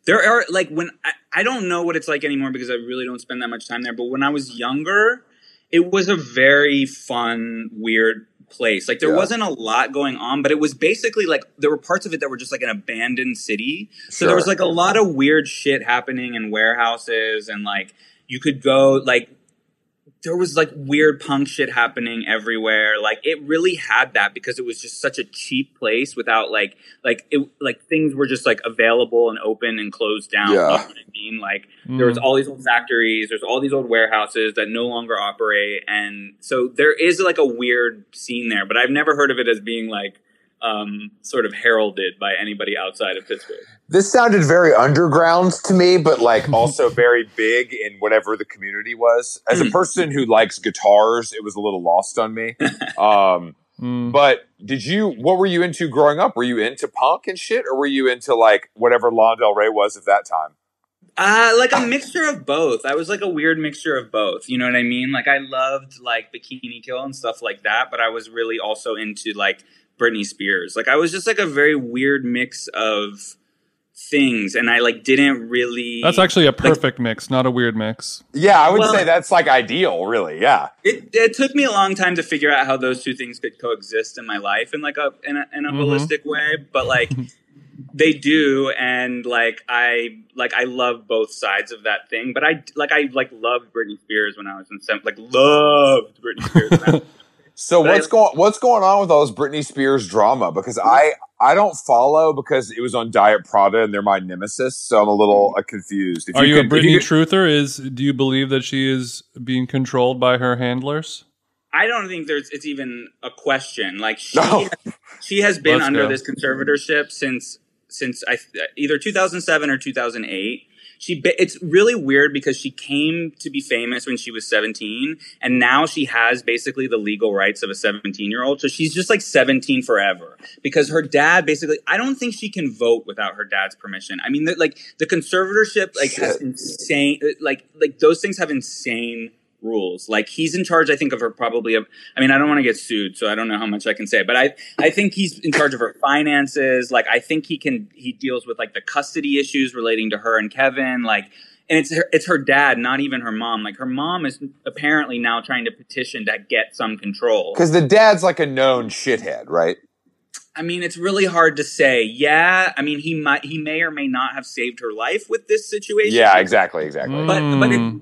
There are like when I, I don't know what it's like anymore because I really don't spend that much time there. But when I was younger, it was a very fun, weird place. Like there Yeah. wasn't a lot going on, but it was basically like there were parts of it that were just like an abandoned city. So there was like a lot of weird shit happening in warehouses, and like you could go like there was like weird punk shit happening everywhere. Like it really had that because it was just such a cheap place without like like it like things were just like available and open and closed down. Yeah. You know what I mean? Like there was Mm. all these old factories, there's all these old warehouses that no longer operate, and so there is like a weird scene there. But I've never heard of it as being like um, sort of heralded by anybody outside of Pittsburgh. This sounded very underground to me, but like also very big in whatever the community was. As a Mm. person who likes guitars, it was a little lost on me. Um, Mm. But did you? What were you into growing up? Were you into punk and shit, or were you into like whatever Lana Del Rey was at that time? Uh, like a mixture of both. I was like a weird mixture of both. You know what I mean? Like I loved like Bikini Kill and stuff like that, but I was really also into like Britney Spears. Like I was just like a very weird mix of things, and I like didn't really. That's actually a perfect mix, not a weird mix. Yeah, I would Well- say that's like ideal, really. Yeah, It, it took me a long time to figure out how those two things could coexist in my life in like a in a, in a Mhm. holistic way, but like they do, and like I like I love both sides of that thing. But I like I like loved Britney Spears when I was in seventh, like loved Britney Spears. when I was- So But what's going what's going on with all this Britney Spears drama? Because I I don't follow because it was on Diet Prada and they're my nemesis, so I'm a little uh, confused. If Are you, a could- if Britney could- truther? Is do you believe that she is being controlled by her handlers? I don't think there's it's even a question. Like she No. she has been Let's under go. this conservatorship since since I either 2007 or 2008. She it's really weird because she came to be famous when she was 17 and now she has basically the legal rights of a 17 year old. So she's just like 17 forever because her dad basically I don't think she can vote without her dad's permission. I mean the, like the conservatorship like has insane like like those things have insane rules. Like he's in charge, I think, of her probably. Of, I mean, I don't want to get sued, so I don't know how much I can say, but I I think he's in charge of her finances. Like I think he can he deals with like the custody issues relating to her and Kevin. Like. And it's her, it's her dad, not even her mom. Like her mom is apparently now trying to petition to get some control. Because the dad's like a known shithead, right? I mean, it's really hard to say. Yeah, I mean, he might, he may or may not have saved her life with this situation. Yeah, exactly, exactly. Mm. but but it.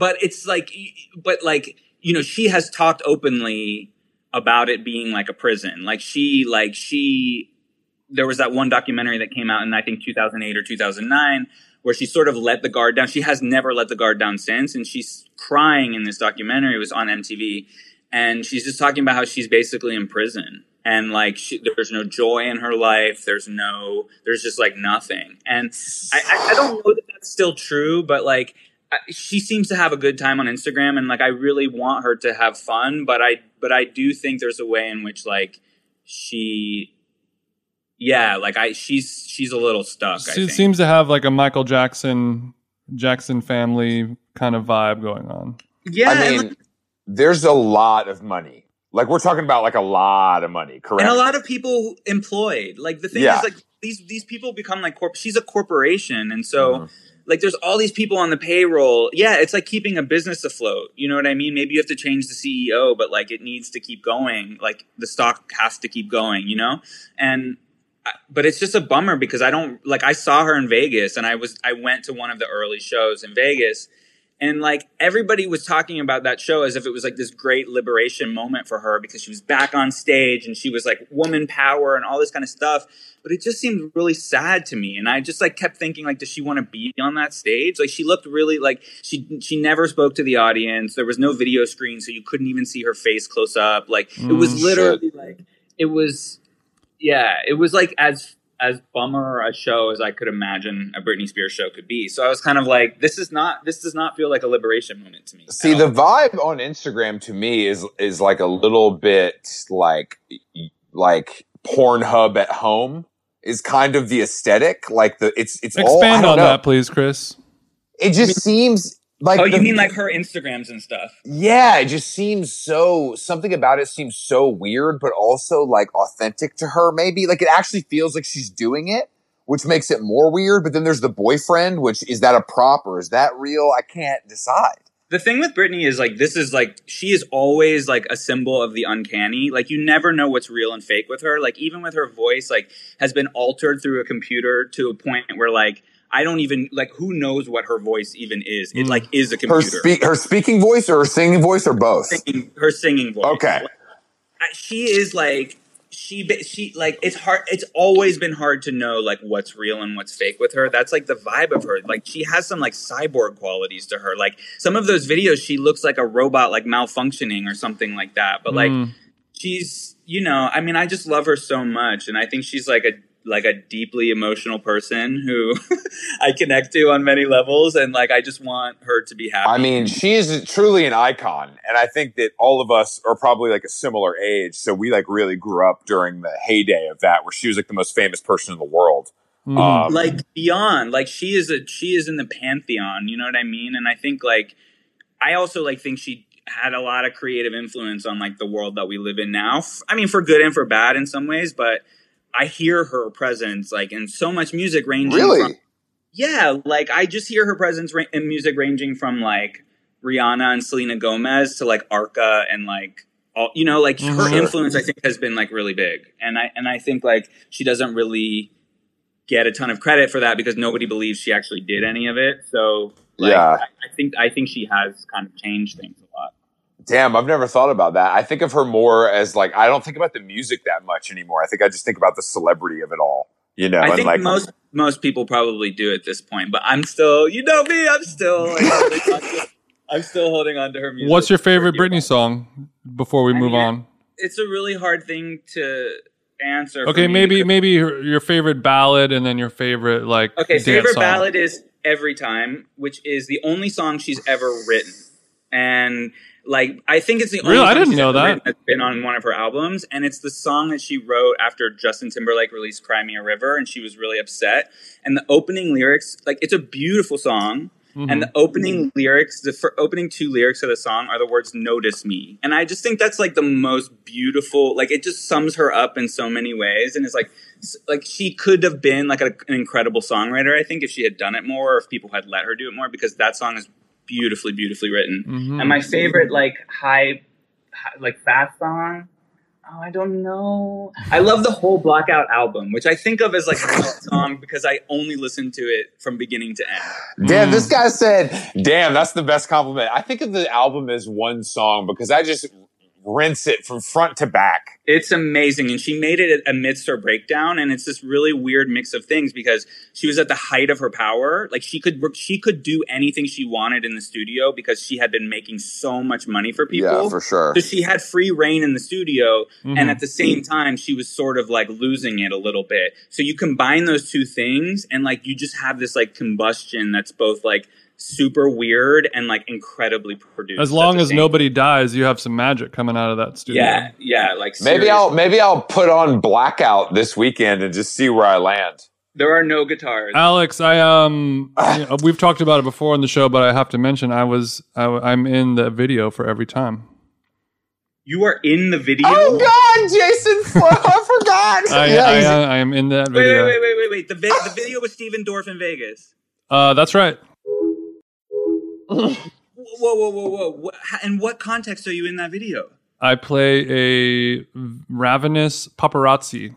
But it's like but like you know she has talked openly about it being like a prison. Like she like she there was that one documentary that came out in i think 2008 or 2009 where she sort of let the guard down. She has never let the guard down since and she's crying in this documentary. It was on mtv and she's just talking about how she's basically in prison. And like she, there's no joy in her life. There's no there's just like nothing. And I, I, I don't know that that's still true, but like she seems to have a good time on Instagram, and like I really want her to have fun, but I but I do think there's a way in which like she, yeah, like I she's she's a little stuck. I She think. seems to have like a Michael Jackson Jackson family kind of vibe going on. yeah, I mean, like- there's a lot of money. Like we're talking about like a lot of money, correct? and a lot of people employed. Like the thing Yeah. is, like these these people become like corp. She's a corporation, and so. Mhm. Like there's all these people on the payroll. Yeah, it's like keeping a business afloat. You know what I mean? Maybe you have to change the CEO, but like it needs to keep going. Like the stock has to keep going, you know? And but it's just a bummer because I don't like I saw her in Vegas and I was I went to one of the early shows in Vegas and like everybody was talking about that show as if it was like this great liberation moment for her because she was back on stage and she was like woman power and all this kind of stuff. But it just seemed really sad to me. And i just like kept thinking like does she want to be on that stage? Like she looked really like she she never spoke to the audience. There was no video screen so you couldn't even see her face close up. Like it was Mm, literally like it was yeah it was like as as bummer a show as i could imagine a britney spears show could be so i was kind of like this is not this does not feel like a liberation moment to me See, the vibe on Instagram to me is is like a little bit like like Pornhub at home is kind of the aesthetic. Like the it's it's all, I Expand don't on know. that, please, Chris. It just seems like oh you the- mean like her instagrams and stuff yeah, it just seems so something about it seems so weird, but also like authentic to her. Maybe like it actually feels like she's doing it, which makes it more weird. But then there's the boyfriend, which is that a prop or is that real? I can't decide. the thing with Britney is like this is like she is always like a symbol of the uncanny. Like you never know what's real and fake with her. Like even with her voice, like has been altered through a computer to a point where like I don't even like who knows what her voice even is. It like is a Her computer. her speaking voice or her singing voice or both. singing, her singing voice. Okay. I- she is like she she like it's hard. It's always been hard to know like what's real and what's fake with her. That's like the vibe of her. Like she has some like cyborg qualities to her. Like some of those videos, she looks like a robot, like malfunctioning or something like that. But like Mm. she's you know, I mean, I just love her so much, and I think she's like a like a deeply emotional person who I connect to on many levels, and like I just want her to be happy. I mean, she is truly an icon, and I think that all of us are probably like a similar age, so we like really grew up during the heyday of that, where she was like the most famous person in the world. Mhm. Um, like beyond like she is a she is in the pantheon you know what i mean and i think like i also like think she had a lot of creative influence on like the world that we live in now I mean for good and for bad in some ways but i hear her presence like in so much music ranging really, from yeah like i just hear her presence ra- in music ranging from like rihanna and selena gomez to like arca and like all you know like her Mhm. influence i think has been like really big and i and i think like she doesn't really get a ton of credit for that because nobody believes she actually did any of it so like Yeah. I, I think i think she has kind of changed things a lot Damn, I've never thought about that. I think of her more as like I don't think about the music that much anymore. I think I just think about the celebrity of it all. You know, I and think like most most people probably do at this point, but I'm still, you know me, I'm still, like, holding on to- I'm still holding on to her music. What's your favorite Britney song? Before we I move mean, on. It's a really hard thing to answer. Okay, maybe because- maybe your, your favorite ballad and then your favorite like Okay, dance favorite song. ballad is Every Time, which is the only song she's ever written. And like I think it's the only Really? I didn't know that. that's been on one of her albums. And it's the song that she wrote after Justin Timberlake released Cry Me a River and she was really upset. And the opening lyrics, like it's a beautiful song. Mhm. And the opening lyrics, the opening two lyrics of the song are the words "Notice me," and I just think that's like the most beautiful. Like it just sums her up in so many ways, and it's like, like she could have been like a, an incredible songwriter. I think if she had done it more, or if people had let her do it more, because that song is beautifully, beautifully written. Mhm. And my favorite, like high, hi- like fast song. Oh, I don't know. I love the whole Blackout album, which I think of as like one song because I only listen to it from beginning to end. Damn, Mm. this guy said, damn, that's the best compliment. I think of the album as one song because I just rinse it from front to back. It's amazing. And she made it amidst her breakdown. And it's this really weird mix of things because she was at the height of her power. Like she could she could do anything she wanted in the studio because she had been making so much money for people. Yeah, for sure. So she had free reign in the studio. Mhm. And at the same time, she was sort of like losing it a little bit. So you combine those two things and like you just have this like combustion that's both like super weird and like incredibly produced. as long as same- nobody dies, you have some magic coming out of that studio. Yeah, yeah. Like Maybe seriously. I'll maybe I'll put on Blackout this weekend and just see where I land. There are no guitars. Alex, I um, you know, we've talked about it before on the show, but I have to mention I was I, I'm in the video for every time. You are in the video. Oh God, Jason! I forgot. I, Yeah, I, he's- I am in that video. wait, wait, wait, wait, wait. The, vi- the video with Stephen Dorff in Vegas. Uh, that's right. Whoa, whoa, whoa, whoa! In what context are you in that video? I play a ravenous paparazzi.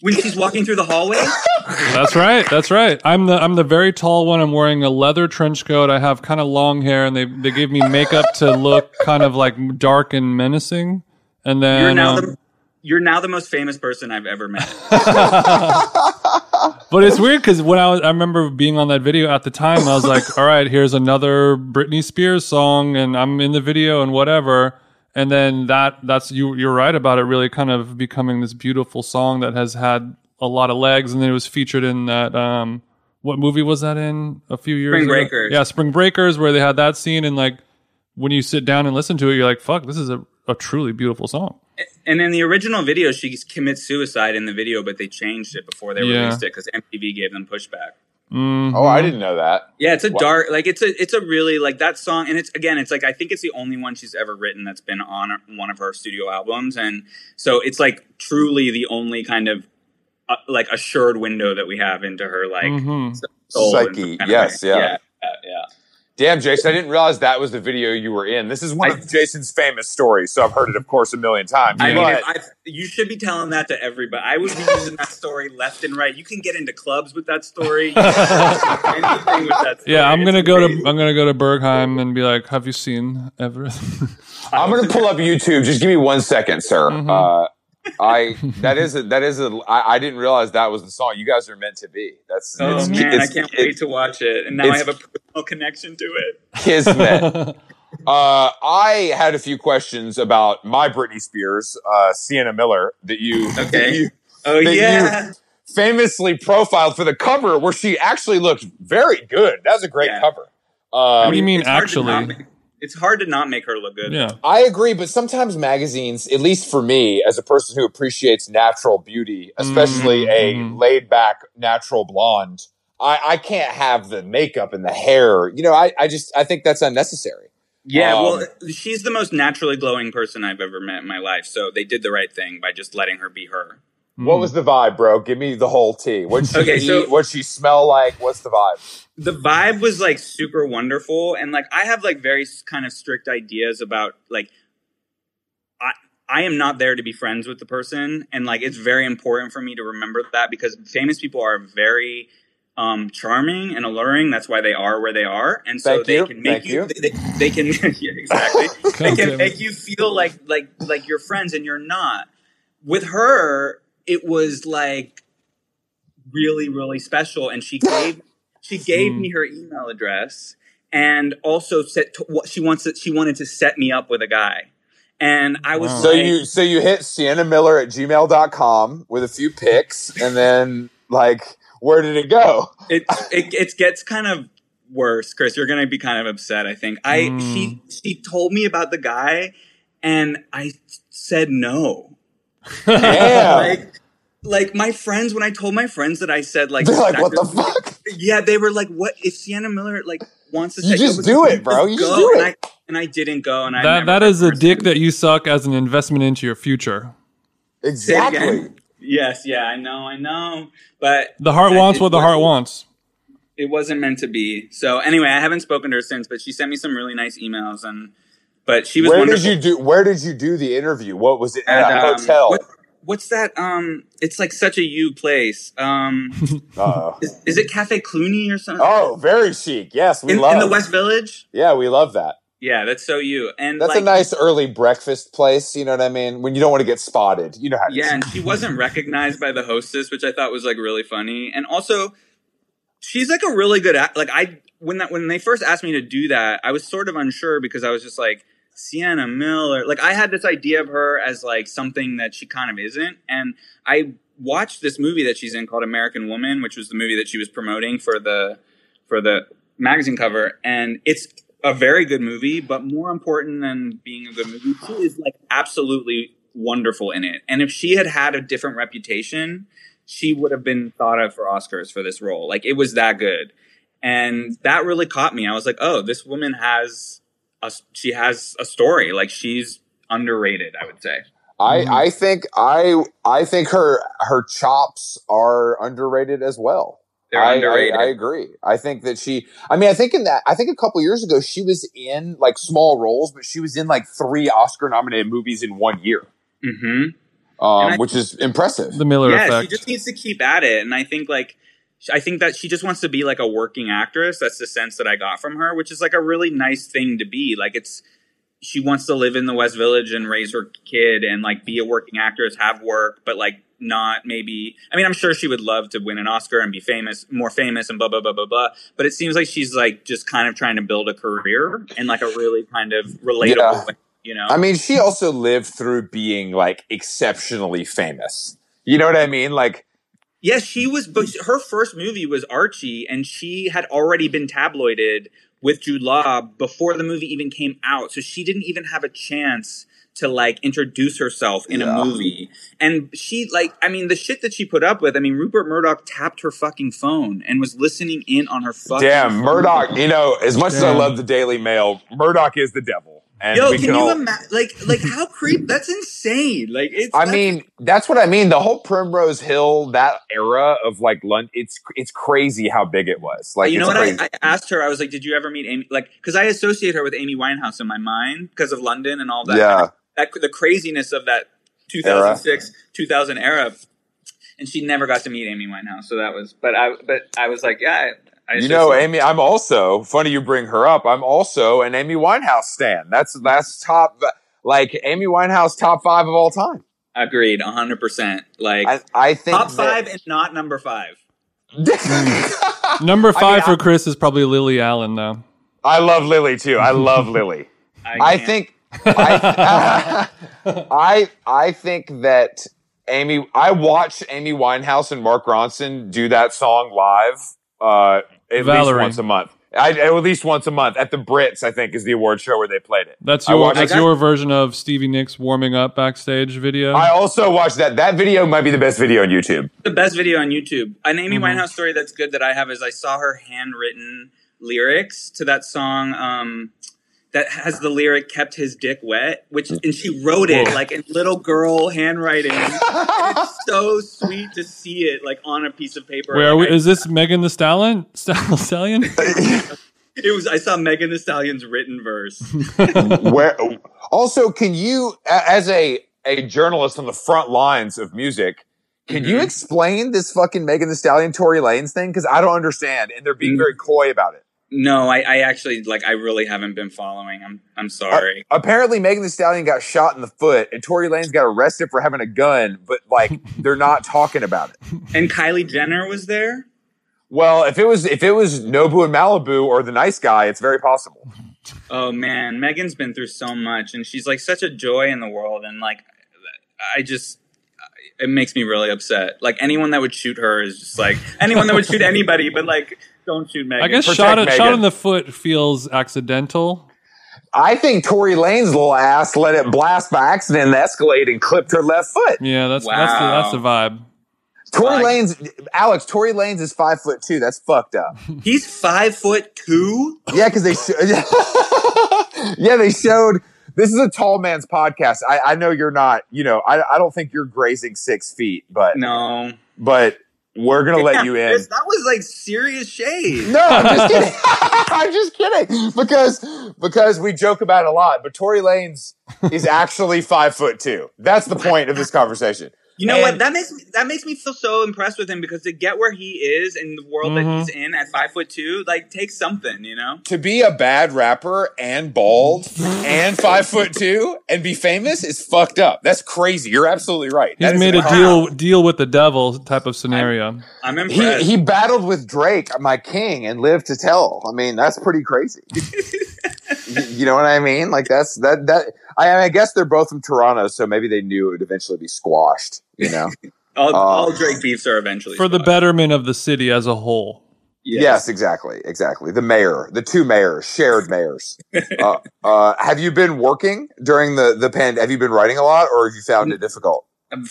When she's walking through the hallway? That's right. That's right. I'm the I'm the very tall one. I'm wearing a leather trench coat. I have kind of long hair, and they they gave me makeup to look kind of like dark and menacing. And then You're now um, the you're now the most famous person I've ever met. But it's weird because when I was, I remember being on that video at the time, I was like, all right, here's another Britney Spears song, and I'm in the video and whatever. And then that that's you you're right about it really kind of becoming this beautiful song that has had a lot of legs, and then it was featured in that um what movie was that in a few years Spring ago? Breakers. Yeah, Spring Breakers, where they had that scene, and like when you sit down and listen to it, you're like, fuck, this is a, a truly beautiful song. And in the original video, she commits suicide in the video, but they changed it before they Yeah. released it because MTV gave them pushback. Mhm. Oh, I didn't know that. Yeah, it's a Wow. dark, like it's a it's a really like that song, and it's again, it's like I think it's the only one she's ever written that's been on one of her studio albums, and so it's like truly the only kind of uh, like assured window that we have into her like Mhm. soul Psyche, some kind of yes, yeah. yeah, yeah, yeah. Damn, Jason, I didn't realize that was the video you were in. This is one I- of Jason's famous stories, so I've heard it, of course, a million times. I mean, but if I, you should be telling that to everybody. I would be using that story left and right. You can get into clubs with that story. You can do anything with that story. Yeah, I'm gonna go to. I'm gonna go to Berghain and be like, "Have you seen Everett?" I'm going to pull up YouTube. Just give me one second, sir. Mhm. Uh, I that is a, that is a. I, I didn't realize that was the song. You guys are meant to be. That's Oh it's, man, it's, I can't it's wait to watch it. And now I have a personal connection to it. kismet. Uh, I had a few questions about my Britney Spears, uh, Sienna Miller, that you, that Okay. you Oh That you- yeah. famously profiled for the cover, where she actually looked very good. That was a great Yeah. cover. What Um, do you mean, It's hard to not actually? Make- it's hard to not make her look good. yeah. I agree, but sometimes magazines, at least for me, as a person who appreciates natural beauty, especially a Mhm. laid back natural blonde, I, I can't have the makeup and the hair. You know, I, I just I think that's unnecessary. Yeah, Um, well, she's the most naturally glowing person I've ever met in my life. So they did the right thing by just letting her be her. What was the vibe, bro? Give me the whole tea. What she Okay, eat? so- what she smell like? What's the vibe? The vibe was like super wonderful and like i have like very kind of strict ideas about like i i am not there to be friends with the person and like it's very important for me to remember that because famous people are very um, charming and alluring. That's why they are where they are, and so Thank they you. can make Thank you. you. They, they can yeah, exactly. they can make you feel like like like you're friends, and you're not. With her, it was like really really special, and she gave she gave Hmm. me her email address, and also said to, what she wants. To, she wanted to set me up with a guy, and I was Wow. So like, you so you hit Sienna Miller at gmail.com with a few pics and then like where did it go? it it it gets kind of worse, Chris. You're gonna be kind of upset. I think I Mm. she she told me about the guy, and I said no. Damn. Like like my friends, when I told my friends that I said like They're like, what the fuck? Yeah, they were like, "What if Sienna Miller like wants to?" You just do me? it, bro. You just do And it. I, and I didn't go, and I That never that a person. dick that you suck as an investment into your future. Exactly. Yes, yeah, I know, I know, but The heart wants what the heart wants. it wasn't meant to be. So anyway, I haven't spoken to her since, but she sent me some really nice emails and but she was Where wonderful. did you do where did you do the interview? What was it at, At, a um, hotel? what- what's that? Um, it's like such a you place. Um, is, is it Cafe Cluny or something? oh, very chic. Yes, we in, love in the West Village. Yeah, we love that. Yeah, that's so you. And That's like, a nice early breakfast place, you know what I mean? When you don't want to get spotted. You know how Yeah, and she wasn't recognized by the hostess, which I thought was like really funny. And also, she's like a really good act. Like I when that when they first asked me to do that, I was sort of unsure because I was just like Sienna Miller. Like I had this idea of her as like something that she kind of isn't, and I watched this movie that she's in called American Woman, which was the movie that she was promoting for the for the magazine cover, and it's a very good movie, but more important than being a good movie, she is like absolutely wonderful in it. And if she had had a different reputation, she would have been thought of for Oscars for this role. Like it was that good. And that really caught me. I was like, "Oh, this woman has a she has a story. Like she's underrated, I would say." I, Mhm. I think I I think her her chops are underrated as well. I. I, I agree. I think that she. I mean, I think in that. I think a couple years ago she was in like small roles, but she was in like three Oscar nominated movies in one year, mhm. um, I- which is impressive. The Miller yeah, effect. she just needs to keep at it. And I think like I think that she just wants to be like a working actress. That's the sense that I got from her, which is like a really nice thing to be. Like it's she wants to live in the West Village and raise her kid and like be a working actress, have work, but like not maybe I mean I'm sure she would love to win an Oscar and be famous, more famous and blah blah blah blah blah. But it seems like she's like just kind of trying to build a career in like a really kind of relatable Yeah. way, you know. I mean, she also lived through being like exceptionally famous. You know what I mean? Like, Yeah, she was, but her first movie was Alfie, and she had already been tabloided with Jude Law before the movie even came out. So she didn't even have a chance to like introduce herself in Yeah. a movie. And she, like, I mean, the shit that she put up with, I mean, Rupert Murdoch tapped her fucking phone and was listening in on her fucking damn, phone. Murdoch. You know, as much as I love the Daily Mail, Murdoch is the devil. And Yo, we can can you all, imagine? Like, like how creep? That's insane. Like, it's. I that's- mean, that's what I mean. The whole Primrose Hill, that era of like London, it's it's crazy how big it was. Uh, like, you know what? I, I asked her. I was like, "Did you ever meet Amy?" Like, because I associate her with Amy Winehouse in my mind because of London and all that. yeah, that the craziness of that 2006 2000 era and she never got to meet amy winehouse so that was but i but i was like yeah I, I you know, Amy. I'm also funny you bring her up. I'm also an Amy Winehouse stan. That's that's top like Amy Winehouse top five of all time. agreed 100% like I, I think top five and not number five Number I five mean, for I- Chris is probably Lily Allen, though. I love Lily too. I love Lily. I can't- think I, I I think that Amy. I watched Amy Winehouse and Mark Ronson do that song live uh, at Valerie. least once a month. I, at least once a month at the Brits. I think is the award show where they played it. That's your watched- that's I got- your version of Stevie Nicks warming up backstage video. I also watched that. That video might be the best video on YouTube. the best video on youtube an amy Mhm. winehouse story that's good that i have is i saw her handwritten lyrics to that song um that has the lyric "kept his dick wet," which and she wrote it Whoa. like in little girl handwriting. it's so sweet to see it like on a piece of paper. Where are we, I- is this Megan Thee Stallion? Stallion? it was. I saw Megan Thee Stallion's written verse. Where also, can you, as a a journalist on the front lines of music, Can you Mhm. explain this fucking Megan Thee Stallion Tory Lanez thing? Because I don't understand, and they're being Mm. very coy about it. No, I, I actually like I really haven't been following. I'm I'm sorry. Apparently, Megan Thee Stallion got shot in the foot, and Tory Lanez got arrested for having a gun, but like they're not talking about it. and Kylie Jenner was there. Well, if it was if it was Nobu and Malibu or the nice guy, it's very possible. Oh man, Megan's been through so much, and she's like such a joy in the world, and like I just. It makes me really upset. Like anyone that would shoot her is just like anyone that would shoot anybody, but like don't shoot Megan. I guess Protect shot shot in the foot feels accidental. I think Tory Lanez little ass let it blast by accident in the and clipped her left foot. Yeah, that's that's the, that's the vibe. Tory Like- Lane's Alex. Tory Lanez is five foot two. That's fucked up. He's five foot two. Yeah, because they sh- yeah they showed. This is a tall man's podcast. I, I know you're not. You know, I, I don't think you're grazing six feet, but No, but we're gonna let you in. Chris, That was like serious shade. No, I'm just kidding. I'm just kidding because because we joke about it a lot. But Tory Lanez is actually five foot two. That's the point of this conversation. You know And- what? That makes me that makes me feel so impressed with him because to get where he is in the world Mhm. that he's in at five foot two, like takes something, you know. To be a bad rapper and bald and five foot two and be famous is fucked up. That's crazy. You're absolutely right. He's That is made a deal deal with the devil type of scenario. I'm He impressed. he battled with Drake, my king, and lived to tell. I mean, that's pretty crazy. you, you know what I mean? Like that's that that. I, I guess they're both from Toronto, so maybe they knew it would eventually be squashed. You know? all, uh, all Drake beefs are eventually For the betterment of the city as a whole. yes. exactly, exactly. The mayor, the two mayors, shared mayors. uh, uh, have you been working during the the pandemic? Have you been writing a lot, or have you found it difficult?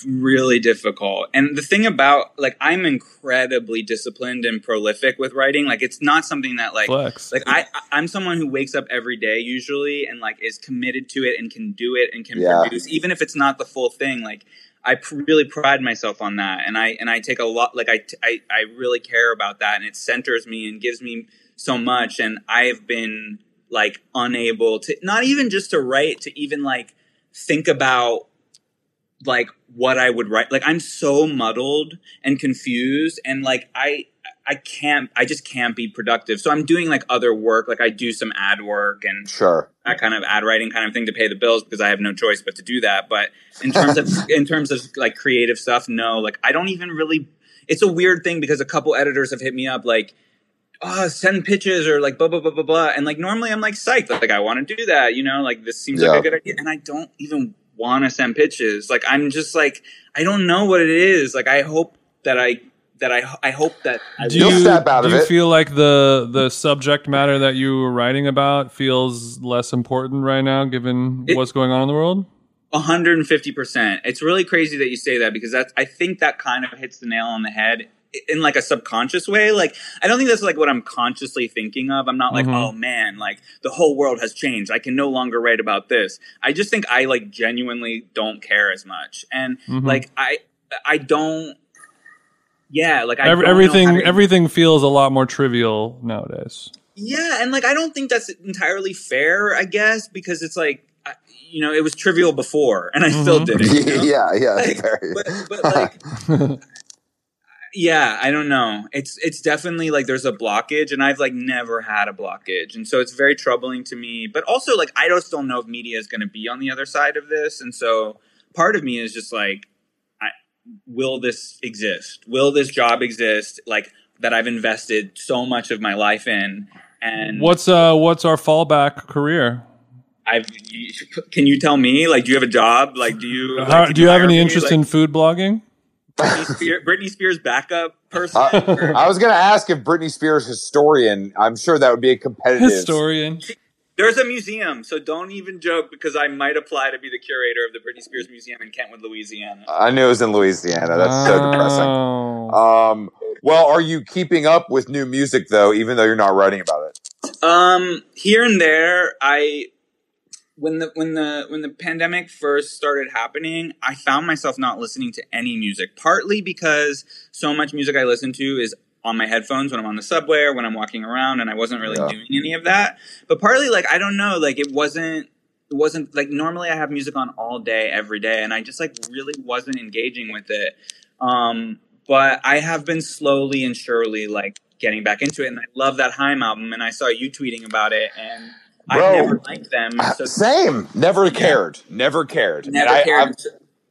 Really difficult. And the thing about like I'm incredibly disciplined and prolific with writing. Like it's not something that like Flex. like I I- I'm someone who wakes up every day usually and like is committed to it and can do it and can Yeah. produce even if it's not the full thing. Like I pr- really pride myself on that and I and I take a lot like I, t- I I really care about that and it centers me and gives me so much and I've been like unable to not even just to write to even like think about like what I would write. Like I'm so muddled and confused and like I I can't I just can't be productive. So I'm doing like other work, like I do some ad work and Sure. that kind of ad writing kind of thing to pay the bills because I have no choice but to do that. But in terms of in terms of like creative stuff, no, like I don't even really it's a weird thing because a couple editors have hit me up like oh, send pitches or like blah blah blah blah blah. And like normally I'm like psyched, like I want to do that, you know, like this seems Yeah. like a good idea. And I don't even want to send pitches. Like I'm just like I don't know what it is. Like I hope that I that I I hope that I do You'll you, snap out do of you it. feel like the the subject matter that you were writing about feels less important right now given It- what's going on in the world? 150%. It's really crazy that you say that because that's I think that kind of hits the nail on the head in like a subconscious way. Like I don't think that's like what I'm consciously thinking of. I'm not like, Mhm. "Oh man, like the whole world has changed. I can no longer write about this." I just think I like genuinely don't care as much. And Mhm. like I I don't yeah, like I Ev- don't everything how to- everything feels a lot more trivial nowadays. Yeah, and like I don't think that's entirely fair, I guess, because it's like I- you know, it was trivial before and I still Mhm. did it. you know? yeah, yeah. Like, very- but, but like yeah i don't know it's it's definitely like there's a blockage and i've like never had a blockage and so it's very troubling to me but also like i just don't know if media is going to be on the other side of this and so part of me is just like I, will this exist will this job exist like that i've invested so much of my life in and what's uh what's our fallback career? i've you, can you tell me like do you have a job like do you like, How, do you have hire any me? interest Like, in food blogging? Britney, Spears, Britney Spears backup person Uh, I was going to ask if Britney Spears historian. I'm sure that would be a competitive. Historian. There's a museum, so don't even joke because I might apply to be the curator of the Britney Spears Museum in Kentwood, Louisiana. I knew it was in Louisiana. That's so depressing. Oh. Um, well, are you keeping up with new music though, even though you're not writing about it? Um, here and there, I when the when the when the pandemic first started happening, I found myself not listening to any music. Partly because so much music I listen to is on my headphones when I'm on the subway or when I'm walking around, and I wasn't really Yeah. doing any of that. But partly, like I don't know, like it wasn't it wasn't like normally I have music on all day every day, and I just like really wasn't engaging with it. Um, but I have been slowly and surely like getting back into it, and I love that Haim album. And I saw you tweeting about it, and Bro. I never liked them. So Same. Never cared. Never cared. Never I, cared. I've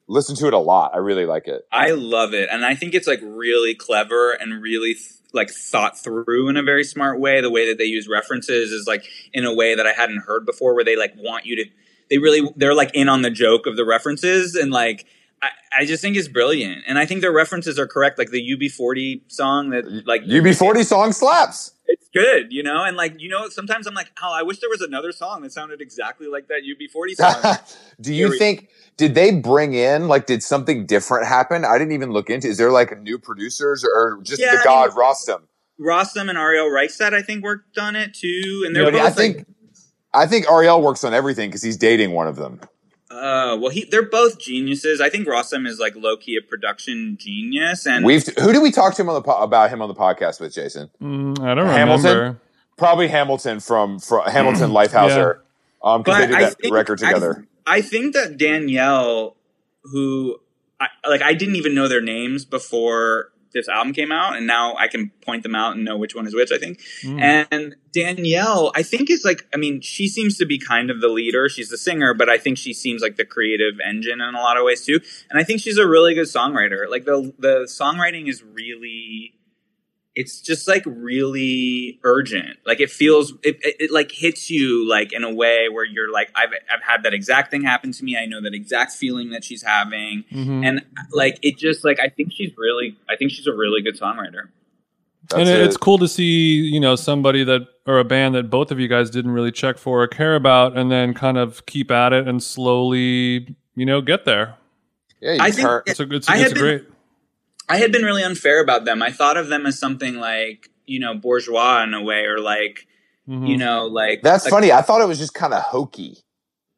listened to it a lot. I really like it. I love it, and I think it's like really clever and really th- like thought through in a very smart way. The way that they use references is like in a way that I hadn't heard before, where they like want you to. They really they're like in on the joke of the references, and like I, I just think it's brilliant, and I think their references are correct. Like the UB40 song that like UB40 song slaps. it's good, you know, and like you know, sometimes I'm like, oh, I wish there was another song that sounded exactly like that UB40 song. Do Here you we- think did they bring in like did something different happen? I didn't even look into. Is there like new producers or just Yeah, the I god mean- Rostam? Rossum and Ariel Rechtshaid, I think, worked on it too, and they're But both I like, think I think Ariel works on everything because he's dating one of them. Uh, well, he they're both geniuses. I think Rostam is like low key a production genius, and We've who did we talk to him on the po- about him on the podcast with Jason? Mm, I don't Hamilton? remember. Probably Hamilton from, from Hamilton Leithauser. Um, because they did that record together. I, I think that Danielle, who I, like, I didn't even know their names before this album came out, and now I can point them out and know which one is which. I think, Mm. and Danielle, I think is like, I mean, she seems to be kind of the leader. She's the singer, but I think she seems like the creative engine in a lot of ways too. And I think she's a really good songwriter. Like the the songwriting is really it's just like really urgent. Like it feels it, it, it like hits you like in a way where you're like I've I've had that exact thing happen to me. I know that exact feeling that she's having. Mhm. And like it just like I think she's really I think she's a really good songwriter. and That's it- it. it's cool to see you know somebody that or a band that both of you guys didn't really check for or care about and then kind of keep at it and slowly you know get there Yeah, you I think- turn- it's a, it's, I it's a been- great I had been really unfair about them. I thought of them as something like, you know, bourgeois in a way or like, Mhm. you know, like That's like- funny. I thought it was just kind of hokey.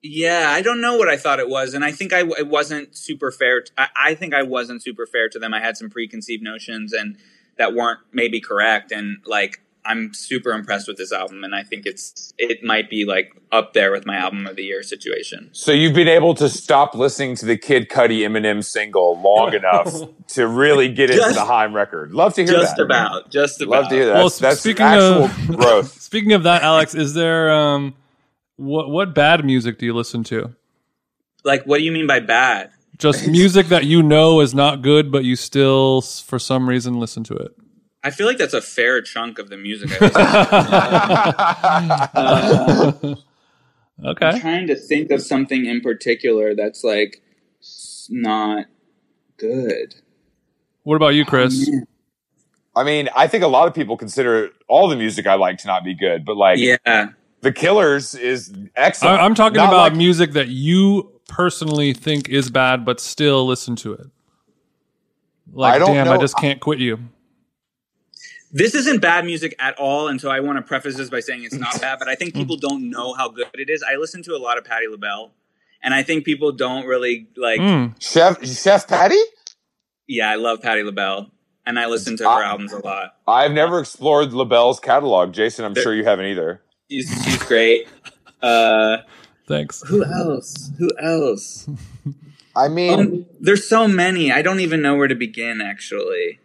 Yeah, I don't know what I thought it was, and I think I it wasn't super fair. t- I, I think I wasn't super fair to them. I had some preconceived notions and that weren't maybe correct. And like, I'm super impressed with this album, and I think it's it might be like up there with my album of the year situation. So you've been able to stop listening to the Kid Cudi Eminem single long enough to really get into Just- the Haim record. Love to hear Just that. about, just about. Love to hear that. Well, That's, that's speaking actual of- growth. speaking of that alex is there um what what bad music do you listen to Like, what do you mean by bad? just music that you know is not good but you still for some reason listen to it I feel like that's a fair chunk of the music. I listen to. Uh, I'm okay trying to think of something in particular that's like not good. what about you chris I mean, I think a lot of people consider all the music I like to not be good, but like Yeah. The Killers is excellent. I, i'm talking Not about like- music that you personally think is bad but still listen to it like I don't damn i just can't quit you This isn't bad music at all, and so I want to preface this by saying it's not bad, but I think people don't know how good it is. I listen to a lot of Patti LaBelle, and I think people don't really like. Mm. Chef Chef Patty. Yeah, I love Patti LaBelle, and I listen to her I- albums a lot. I've never explored LaBelle's catalog, Jason. I'm There- sure you haven't either. She's, she's great. Uh, thanks who else? Who else? I mean, Um, there's so many. I don't even know where to begin. Actually,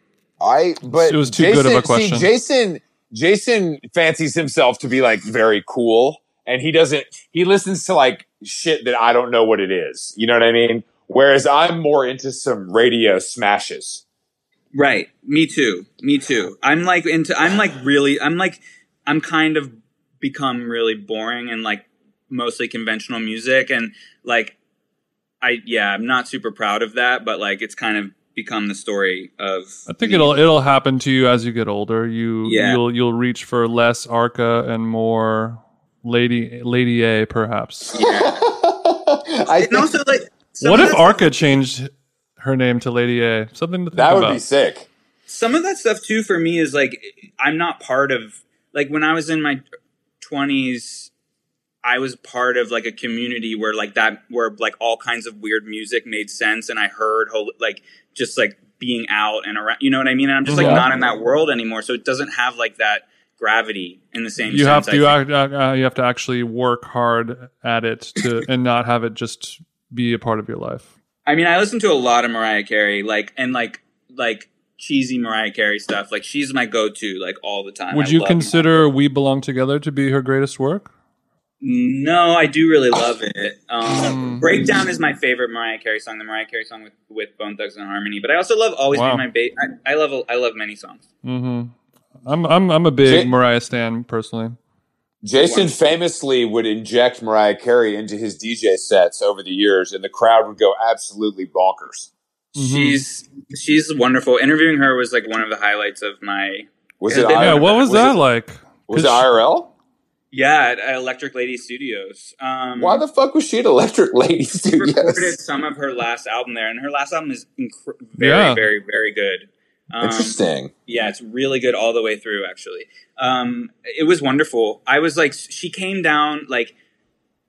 I but It was too Jason, good of a question. see. Jason Jason fancies himself to be like very cool, and he doesn't. He listens to like shit that I don't know what it is. You know what I mean? Whereas I'm more into some radio smashes. right? Me too. Me too. I'm like into. I'm like really. I'm like. I'm kind of become really boring and like mostly conventional music and like I yeah, I'm not super proud of that, but like it's kind of become the story of I think me. it'll it'll happen to you as you get older. You Yeah. you'll you'll reach for less Arca and more Lady Lady A perhaps. Yeah. I And think also like what if Arca changed her name to Lady A? Something to think about. that would about. be sick. some of that stuff too for me is like I'm not part of like when I was in my 20s I was part of like a community where like that where like all kinds of weird music made sense and I heard whole, like just like being out and around you know what I mean and I'm just like Yeah. not in that world anymore so it doesn't have like that gravity in the same you have to you, act, uh, you have to actually work hard at it to and not have it just be a part of your life. I mean, I listen to a lot of Mariah Carey, like, and like, like cheesy Mariah Carey stuff. Like she's my go-to like all the time. Would I you consider "We Belong Together" to be her greatest work? No, I do really love it. Um, Mm. Breakdown is my favorite Mariah Carey song, the Mariah Carey song with, with Bone Thugs and Harmony. But I also love Always Wow. Be My Baby. I, I love I love many songs. hmm I'm I'm I'm a big Jay- Mariah stan personally. Jason famously would inject Mariah Carey into his DJ sets over the years, and the crowd would go absolutely bonkers. Mhm. She's she's wonderful. Interviewing her was like one of the highlights of my Was Yeah, it? Yeah, what was, that it, like? Was it IRL? Yeah at, at Electric Lady Studios. Um, Why the fuck was she at Electric Lady she recorded some of her last album there, and her last album is incr- very Yeah. very very good. Um, Interesting. Yeah, it's really good all the way through. Actually, um, it was wonderful. I was like, she came down like,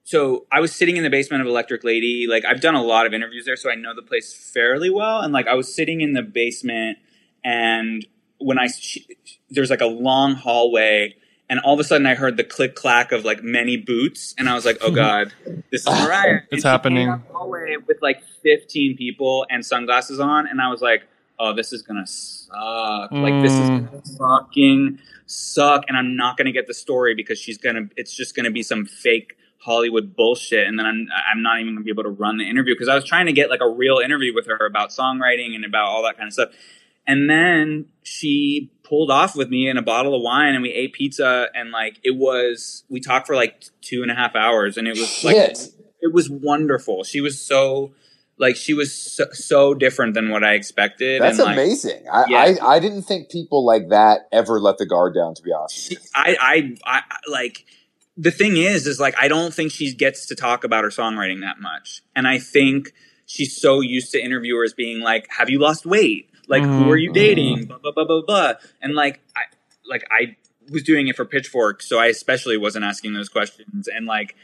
so I was sitting in the basement of Electric Lady. Like, I've done a lot of interviews there, so I know the place fairly well. And like, I was sitting in the basement, and when I she, there's like a long hallway. And all of a sudden, I heard the click clack of like many boots, and I was like, "Oh God, this is Mariah!" It's And she came happening. with like 15 people and sunglasses on, and I was like, oh, this is gonna suck. Like this is Mm. gonna fucking suck, and I'm not gonna get the story because she's gonna. It's just gonna be some fake Hollywood bullshit, and then I'm I'm not even gonna be able to run the interview because I was trying to get like a real interview with her about songwriting and about all that kind of stuff. And then she pulled off with me in a bottle of wine, and we ate pizza, and like it was. We talked for like two and a half hours, and it was like it was wonderful. She was so like she was so, so different than what I expected. That's and, like, amazing. I, Yeah. I I didn't think people like that ever let the guard down. To be honest. I, I, I, I- like the thing is, is like I don't think she gets to talk about her songwriting that much, and I think she's so used to interviewers being like, "Have you lost weight? Like, who are you dating? Blah blah blah blah blah." And like, I, like I was doing it for Pitchfork, so I especially wasn't asking those questions, and like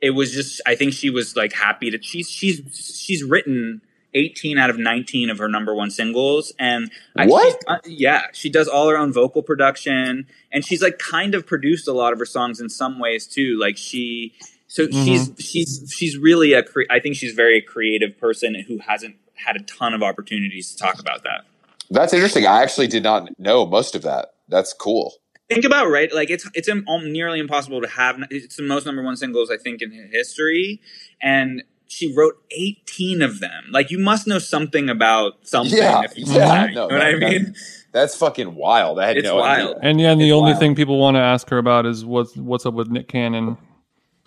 it was just I think she was like happy to she's she's she's written 18 out of 19 of her number one singles and I, What? she's- uh, yeah she does all her own vocal production and she's like kind of produced a lot of her songs in some ways too like she so she's she's she's really a cre- I think she's very creative person who hasn't had a ton of opportunities to talk about that That's interesting. I actually did not know most of that. That's cool. think about right like it's it's im- um, nearly impossible to have it's the most number one singles i think in history and she wrote 18 of them like you must know something about something Yeah, if you yeah, do you no, know what i that- that- mean That's fucking wild. I had It's no idea. wild. And yeah, and the only wild. thing people want to ask her about is what's what's up with Nick Cannon.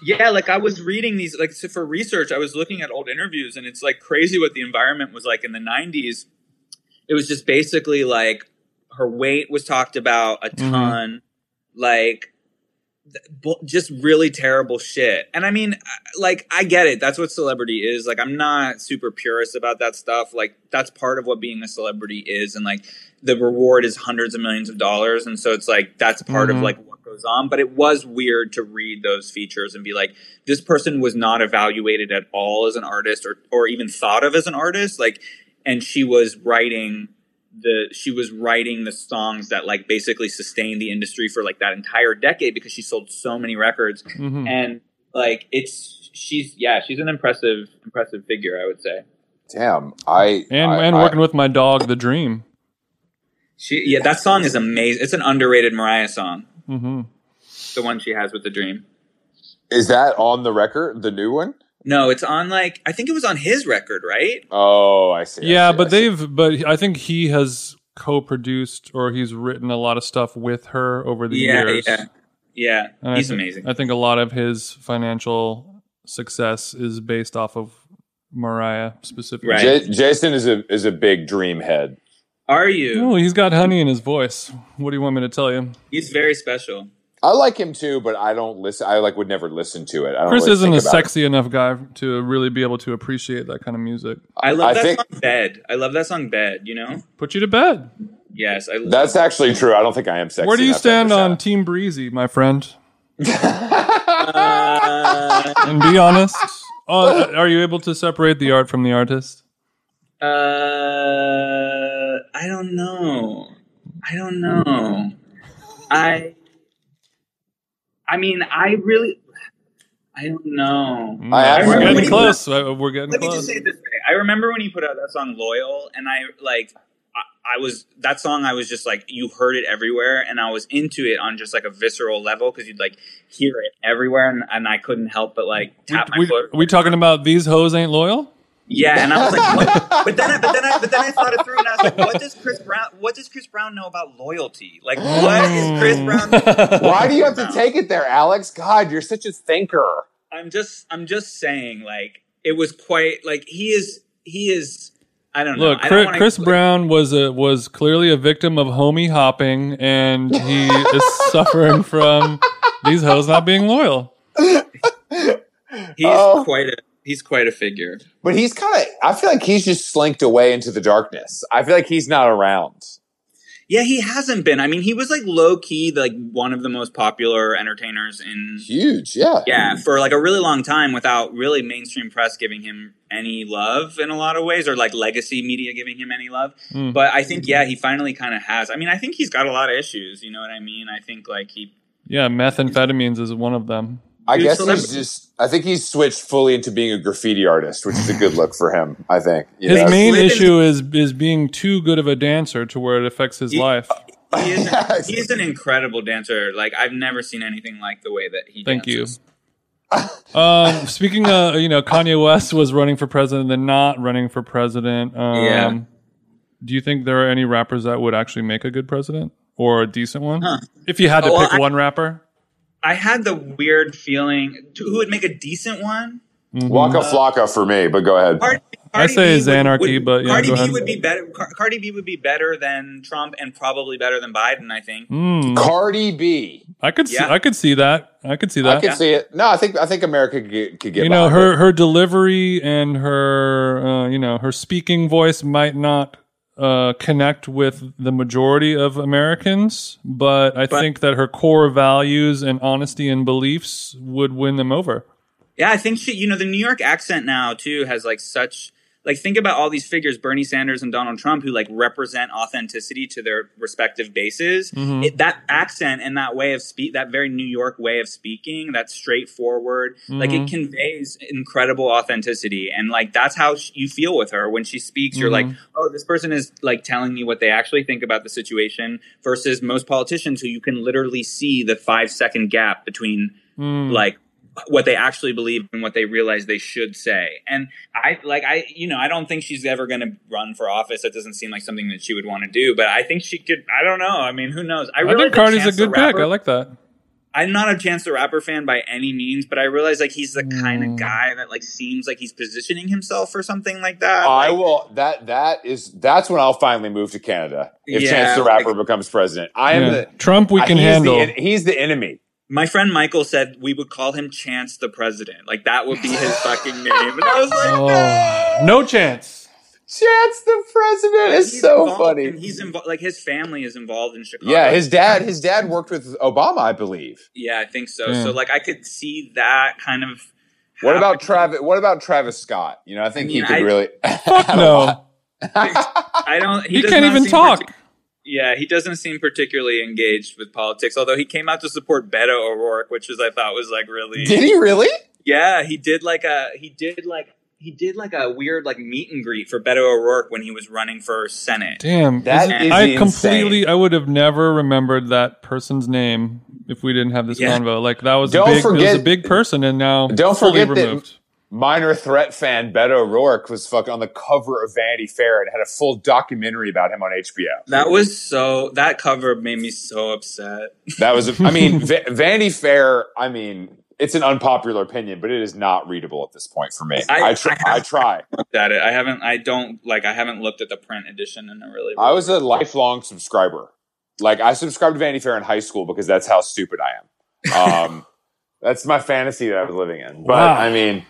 yeah like i was reading these like so for research i was looking at old interviews and it's like crazy what the environment was like in the 90s it was just basically like her weight was talked about a Mhm. ton. Like th- bu- just really terrible shit. And i mean like i get it. That's what celebrity is. Like i'm not super purist about that stuff. Like that's part of what being a celebrity is. And like the reward is hundreds of millions of dollars. And so it's like that's part Mhm. of like what goes on. But it was weird to read those features and be like this person was not evaluated at all as an artist or or even thought of as an artist. Like and she was writing the she was writing the songs that like basically sustained the industry for like that entire decade because she sold so many records Mhm. and like it's she's yeah she's an impressive impressive figure i would say Damn. I And I, and I- working with my dog, the Dream. she yeah that song is amazing it's an underrated mariah song hmm the one she has with the dream is that on the record? The new one? No it's on like i think it was on his record right Oh, I see. I Yeah, see, but see. they've but I think he has co-produced or he's written a lot of stuff with her over the yeah years. yeah yeah And I he's amazing I think a lot of his financial success is based off of Mariah specifically. Right. J- Jason is a is a big dream head. are you Oh, he's got honey in his voice. What do you want me to tell you? he's very special I like him too, but I don't listen. I like would never listen to it. I don't Chris really isn't a about it. sexy enough guy to really be able to appreciate that kind of music. i love I that think- song bed i love that song bed you know Put you to bed. yes i That's actually true. I don't think I am sexy. Where do you stand on understand Team Breezy, my friend? uh, And be honest. Uh, are you able to separate the art from the artist? Uh, I don't know. I don't know. I. I mean, I really. I don't know. I Mm, we're actually- When getting he close. Uh, We're getting Let me just close. say it this way. I remember when he put out that song "Loyal," and I like. I was that song. I was just like, you heard it everywhere, and I was into it on just like a visceral level because you'd like hear it everywhere, and, and I couldn't help but like tap my we, foot. we talking about these hoes ain't loyal? Yeah, and I was like, what? but then, I, but then, I, but then I thought it through, and I was like, what does Chris Brown? What does Chris Brown know about loyalty? Like, what is Chris Brown? Hmm. Why do you have to take it there, Alex? God, you're such a thinker. I'm just, I'm just saying, like, it was quite like he is, he is. I don't know. Look, I don't Chris, wanna- Chris Brown was a was clearly a victim of homie hopping, and he is suffering from these hoes not being loyal. He's Oh. quite a, he's quite a figure. But he's kind of, I feel like he's just slinked away into the darkness. I feel like he's not around. Yeah, he hasn't been. I mean, he was like low key, like one of the most popular entertainers in Huge, yeah. yeah for like a really long time without really mainstream press giving him any love in a lot of ways or like legacy media giving him any love Mm. but i think yeah he finally kind of has i mean i think he's got a lot of issues you know what i mean i think like he Yeah, methamphetamines is one of them. I Dude, guess so he's just, I think he's switched fully into being a graffiti artist, which is a good look for him, I think. You His know? main issue is is being too good of a dancer to where it affects his He- life. he is, Yes. he is an incredible dancer like i've never seen anything like the way that he Thank you. Um, speaking of, you know, Kanye West was running for president, then not running for president. Um, Yeah. Do you think there are any rappers that would actually make a good president or a decent one? Huh. If you had to Oh, well, pick I- one rapper, i had the weird feeling who would make a decent one Waka Flocka for me, but go ahead. Cardi, I say B would- Xanarchy, would- but yeah, Cardi go B ahead. would be better. Car- Cardi B would be better than Trump, and probably better than Biden. I think. Mm, Cardi B. I could see, I could see that. I could see that. I that. can see it. No, I think I think America could get, could get you know, her it. her delivery and her uh, you know her speaking voice might not uh, connect with the majority of Americans, but I But- think that her core values and honesty and beliefs would win them over. Yeah, I think she. You know, the New York accent now too has like such. Like think about all these figures, Bernie Sanders and Donald Trump, who like represent authenticity to their respective bases. Mhm. It, that accent and that way of speak, that very New York way of speaking, that straightforward, like it Mhm. conveys incredible authenticity, and like that's how sh- you feel with her when she speaks. You're like, Mhm. oh, this person is like telling me what they actually think about the situation. Versus most politicians who you can literally see the five second gap between Mm. like what they actually believe and what they realize they should say. And I like I you know, I don't think she's ever going to run for office. That doesn't seem like something that she would want to do, but I think she could I don't know. I mean, who knows? I realize think that Cardi's a Chance the good pick. Rapper- I like that. I'm not a Chance the Rapper fan by any means, but I realize like he's the kind Mm. of guy that like seems like he's positioning himself for something like that. I Like, will. That that is that's when I'll finally move to Canada if Yeah, Chance the Rapper like- becomes president. I am Yeah. the Trump, we can he's handle. The, he's the enemy. My friend Michael said we would call him Chance the President. Like that would be his fucking name. And I was like, oh, no chance. Chance the president is He's so funny. in- he's involved. Like his family is involved in Chicago. yeah, his dad. His dad worked with Obama, I believe. Yeah, I think so. Yeah. So like I could see that kind of. What about. Travis? What about Travis Scott? You know, I think I he could I- really. Fuck no. I don't. He does can't not even seem talk. partic- yeah, he doesn't seem particularly engaged with politics. Although he came out to support Beto O'Rourke, which is I thought was like really. Did he really? Yeah, he did like a he did like he did like a weird like meet and greet for Beto O'Rourke when he was running for Senate. Damn. That Isn't- is I insane. completely, I would have never remembered that person's name if we didn't have this Yeah. convo. Like that was Don't a big, it was a big person, and now Don't fully forget that- removed. Minor threat fan Beto O'Rourke was fucking on the cover of Vanity Fair and had a full documentary about him on HBO. That was so. That cover made me so upset. That was, I mean, Va- Vanity Fair. I mean, it's an unpopular opinion, but it is not readable at this point for me. I- I, try. I I, try. Looked at it. I haven't. I don't like. I haven't looked at the print edition in a really. I was a lifelong subscriber. Like I subscribed to Vanity Fair in high school because that's how stupid I am. Um, that's my fantasy that I was living in. But Wow. I mean,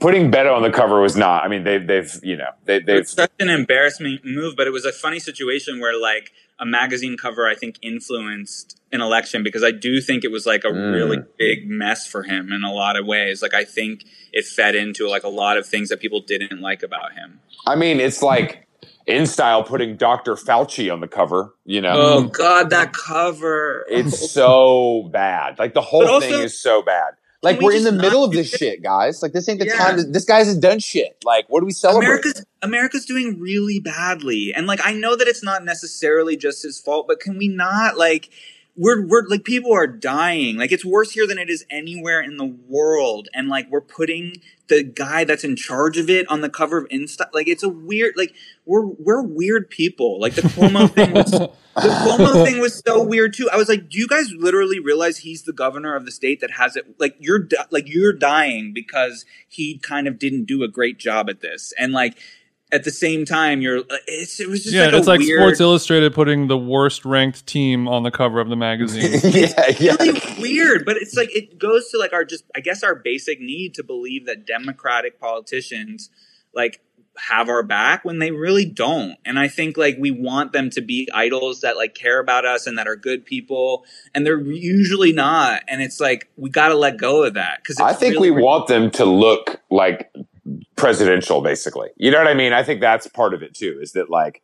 putting Beto on the cover was not. I mean, they've they've you know they, they've It's such an embarrassing move, but it was a funny situation where like a magazine cover I think influenced an election because I do think it was like a Mm. really big mess for him in a lot of ways. Like I think it fed into like a lot of things that people didn't like about him. I mean, it's like InStyle putting Dr. Fauci on the cover. You know, Oh god, that cover. it's so bad. Like the whole also- thing is so bad. Like we we're in the middle of this it? shit, guys. Like this ain't the Yeah. time. To, this guy's done shit. Like what do we celebrate? America's America's doing really badly, and like I know that it's not necessarily just his fault, but can we not like we're we're like people are dying. Like it's worse here than it is anywhere in the world, and like we're putting the guy that's in charge of it on the cover of Insta. Like it's a weird. Like we're we're weird people. Like the Cuomo thing was. The Cuomo thing was so weird too. I was like, "Do you guys literally realize he's the governor of the state that has it? Like, you're like you're dying because he kind of didn't do a great job at this, and like at the same time, you're. uh, It's it was just yeah, like it's a like weird, Sports Illustrated putting the worst ranked team on the cover of the magazine. yeah, yeah. really weird. But it's like it goes to like our just I guess our basic need to believe that Democratic politicians like have our back when they really don't. And I think like we want them to be idols that like care about us and that are good people, and they're usually not. And it's like we got to let go of that because I think we want them to look like presidential, basically. You know what I mean? I think that's part of it too. Is that like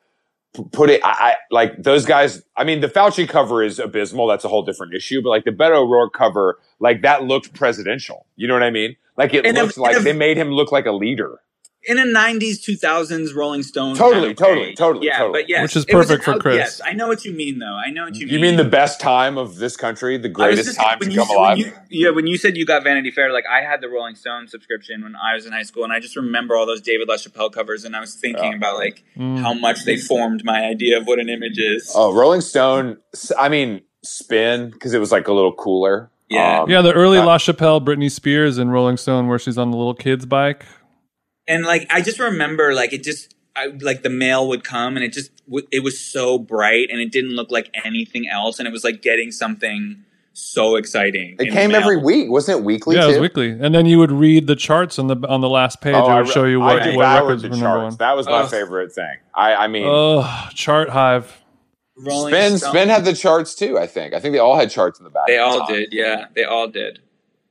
put it? I, I like those guys. I mean, the Fauci cover is abysmal. That's a whole different issue. But like the Beto O'Rourke cover, like that looked presidential. You know what I mean? Like it And if- looks like if- they made him look like a leader. In a '90s, 2000s Rolling Stone. Totally, kind of totally, way. totally, yeah, totally. But yes, Which is perfect for out- Chris. Yes, I know what you mean, though. I know what you mean. You mean the best time of this country, the greatest just- time to you come said- alive? when you- yeah, when you said you got Vanity Fair, like I had the Rolling Stone subscription when I was in high school, and I just remember all those David LaChapelle covers, and I was thinking Yeah. about like Mm. how much they formed my idea of what an image is. oh, Rolling Stone. i mean, spin because it was like a little cooler. Yeah. Um, Yeah, the early Uh, LaChapelle, Britney Spears, and Rolling Stone, where she's on the little kid's bike. And like I just remember like it just I, like the mail would come, and it just w- it was so bright, and it didn't look like anything else, and it was like getting something so exciting. It came every week, wasn't it? Weekly. yeah, it was weekly, and then you would read the charts on the on the last page. Oh, it I would re- show you I what, what records the were number one. charts. That was my Ugh. favorite thing. I, I mean, Oh, chart hive. Rolling Spin Stone- Spin had the charts too. I think. I think they all had charts in the back. They at the all did, yeah. They all did,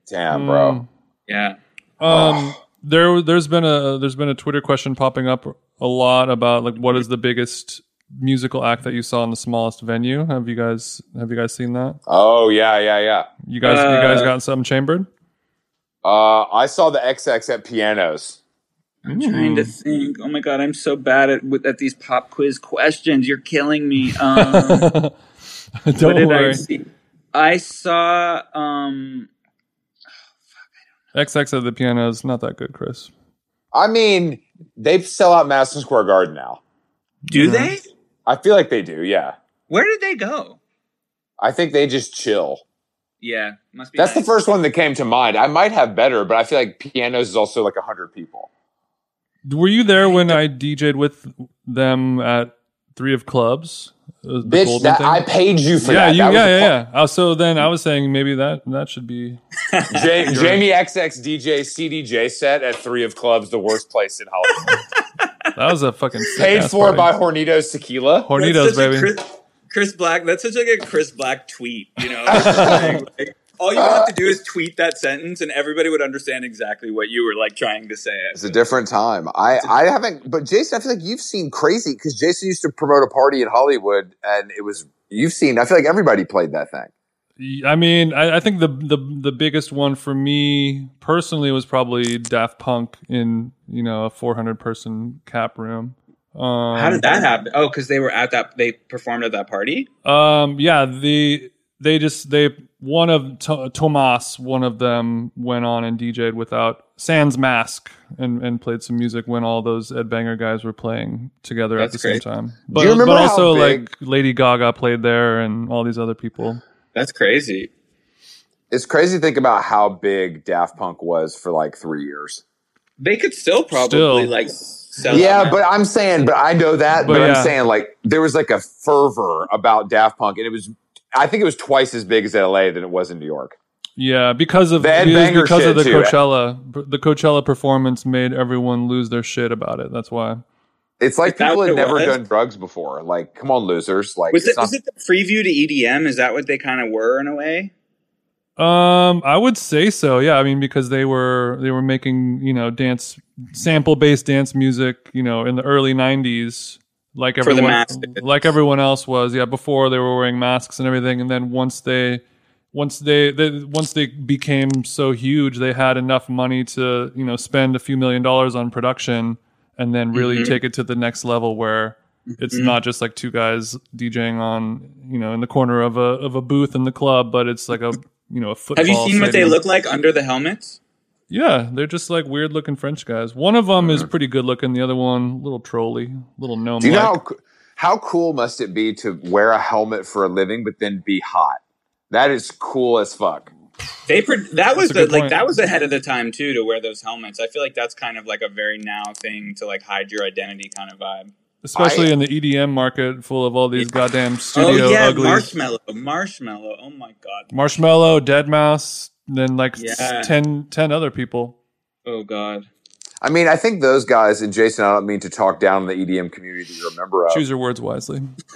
Damn, bro. Mm. yeah. Um, there, there's been a there's been a Twitter question popping up a lot about like what is the biggest musical act that you saw in the smallest venue? Have you guys have you guys seen that? Oh yeah, yeah, yeah. You guys, you guys Uh, got something chambered? Uh, I saw the XX at pianos. I'm trying to think. Oh my god, I'm so bad at with, at these pop quiz questions. You're killing me. Um, Don't did worry. I see? I saw. Um, XX at the piano is not that good, Chris. I mean, they sell out Madison Square Garden now. do Mhm. they? I feel like they do. Yeah, Where did they go? I think they just chill. Yeah, must be. That's the first one that came to mind. I might have better, but I feel like pianos is also like hundred people. Were you there when I DJ'd with them at Three of Clubs? Uh, the Bitch, that thing? I paid you for yeah, that. you, that yeah, was yeah, yeah. Uh, so then I was saying maybe that that should be. ja- Jamie XX DJ CDJ set at three of clubs, the worst place in Hollywood. That was a fucking sick Paid for party. by Hornitos Tequila. Hornitos, baby. Chris, Chris Black. That's such like a Chris Black tweet. You know, like, like, all you have to do is tweet that sentence, and everybody would understand exactly what you were like trying to say. It's a different time. I, I haven't, but Jason, I feel like you've seen crazy because Jason used to promote a party in Hollywood, and it was you've seen. I feel like everybody played that thing. I mean, I, I think the, the the biggest one for me personally was probably Daft Punk in you know a 400 person cap room. Um, How did that happen? Oh, because they were at that. They performed at that party. Um, yeah, the they just they one of to- Tomas, one of them went on and DJ'd without Sans mask and and played some music when all those Ed Banger guys were playing together at That's the same great. time. you But, remember but also big- like Lady Gaga played there and all these other people. That's crazy. It's crazy to think about how big Daft Punk was for like three years. They could still probably Still. like sell. yeah, out. but I'm saying, but I know that, But but, yeah. I'm saying like there was like a fervor about Daft Punk, and it was. I think it was twice as big as LA than it was in New York. Yeah, because of The Ed it was Banger because of the too. Coachella, the Coachella performance made everyone lose their shit about it. That's why. It's like Is people had never was? done drugs before. Like, come on, losers! Like, was it not- was it the preview to EDM? Is that what they kind of were in a way? Um, I would say so. Yeah, I mean because they were they were making you know dance sample based dance music you know in the early '90s like everyone like everyone else was. Yeah, before they were wearing masks and everything, and then once they once they, they once they became so huge, they had enough money to you know spend a few million dollars on production and then really Mhm. take it to the next level where it's Mhm. not just like two guys DJing on you know in the corner of a of a booth in the club, but it's like a you know a football. Have you seen what they look like under the helmets? Yeah, they're just like weird looking French guys. One of them Mm-hmm. is pretty good looking. The other one, little trolly, little gnome. Do you know how, how cool must it be to wear a helmet for a living, but then be hot? That is cool as fuck. They pro- that was the, like point. that was ahead of the time too to wear those helmets. I feel like that's kind of like a very now thing to like hide your identity kind of vibe. especially I- in the EDM market, full of all these goddamn studio oh yeah, uglies. Marshmello, Marshmello. Oh my god. Marshmello, Dead Mouse, then like s- Yeah. 10, 10 other people. Oh god. I mean, I think those guys, and Jason, I don't mean to talk down the EDM community that you're of, Choose your words wisely.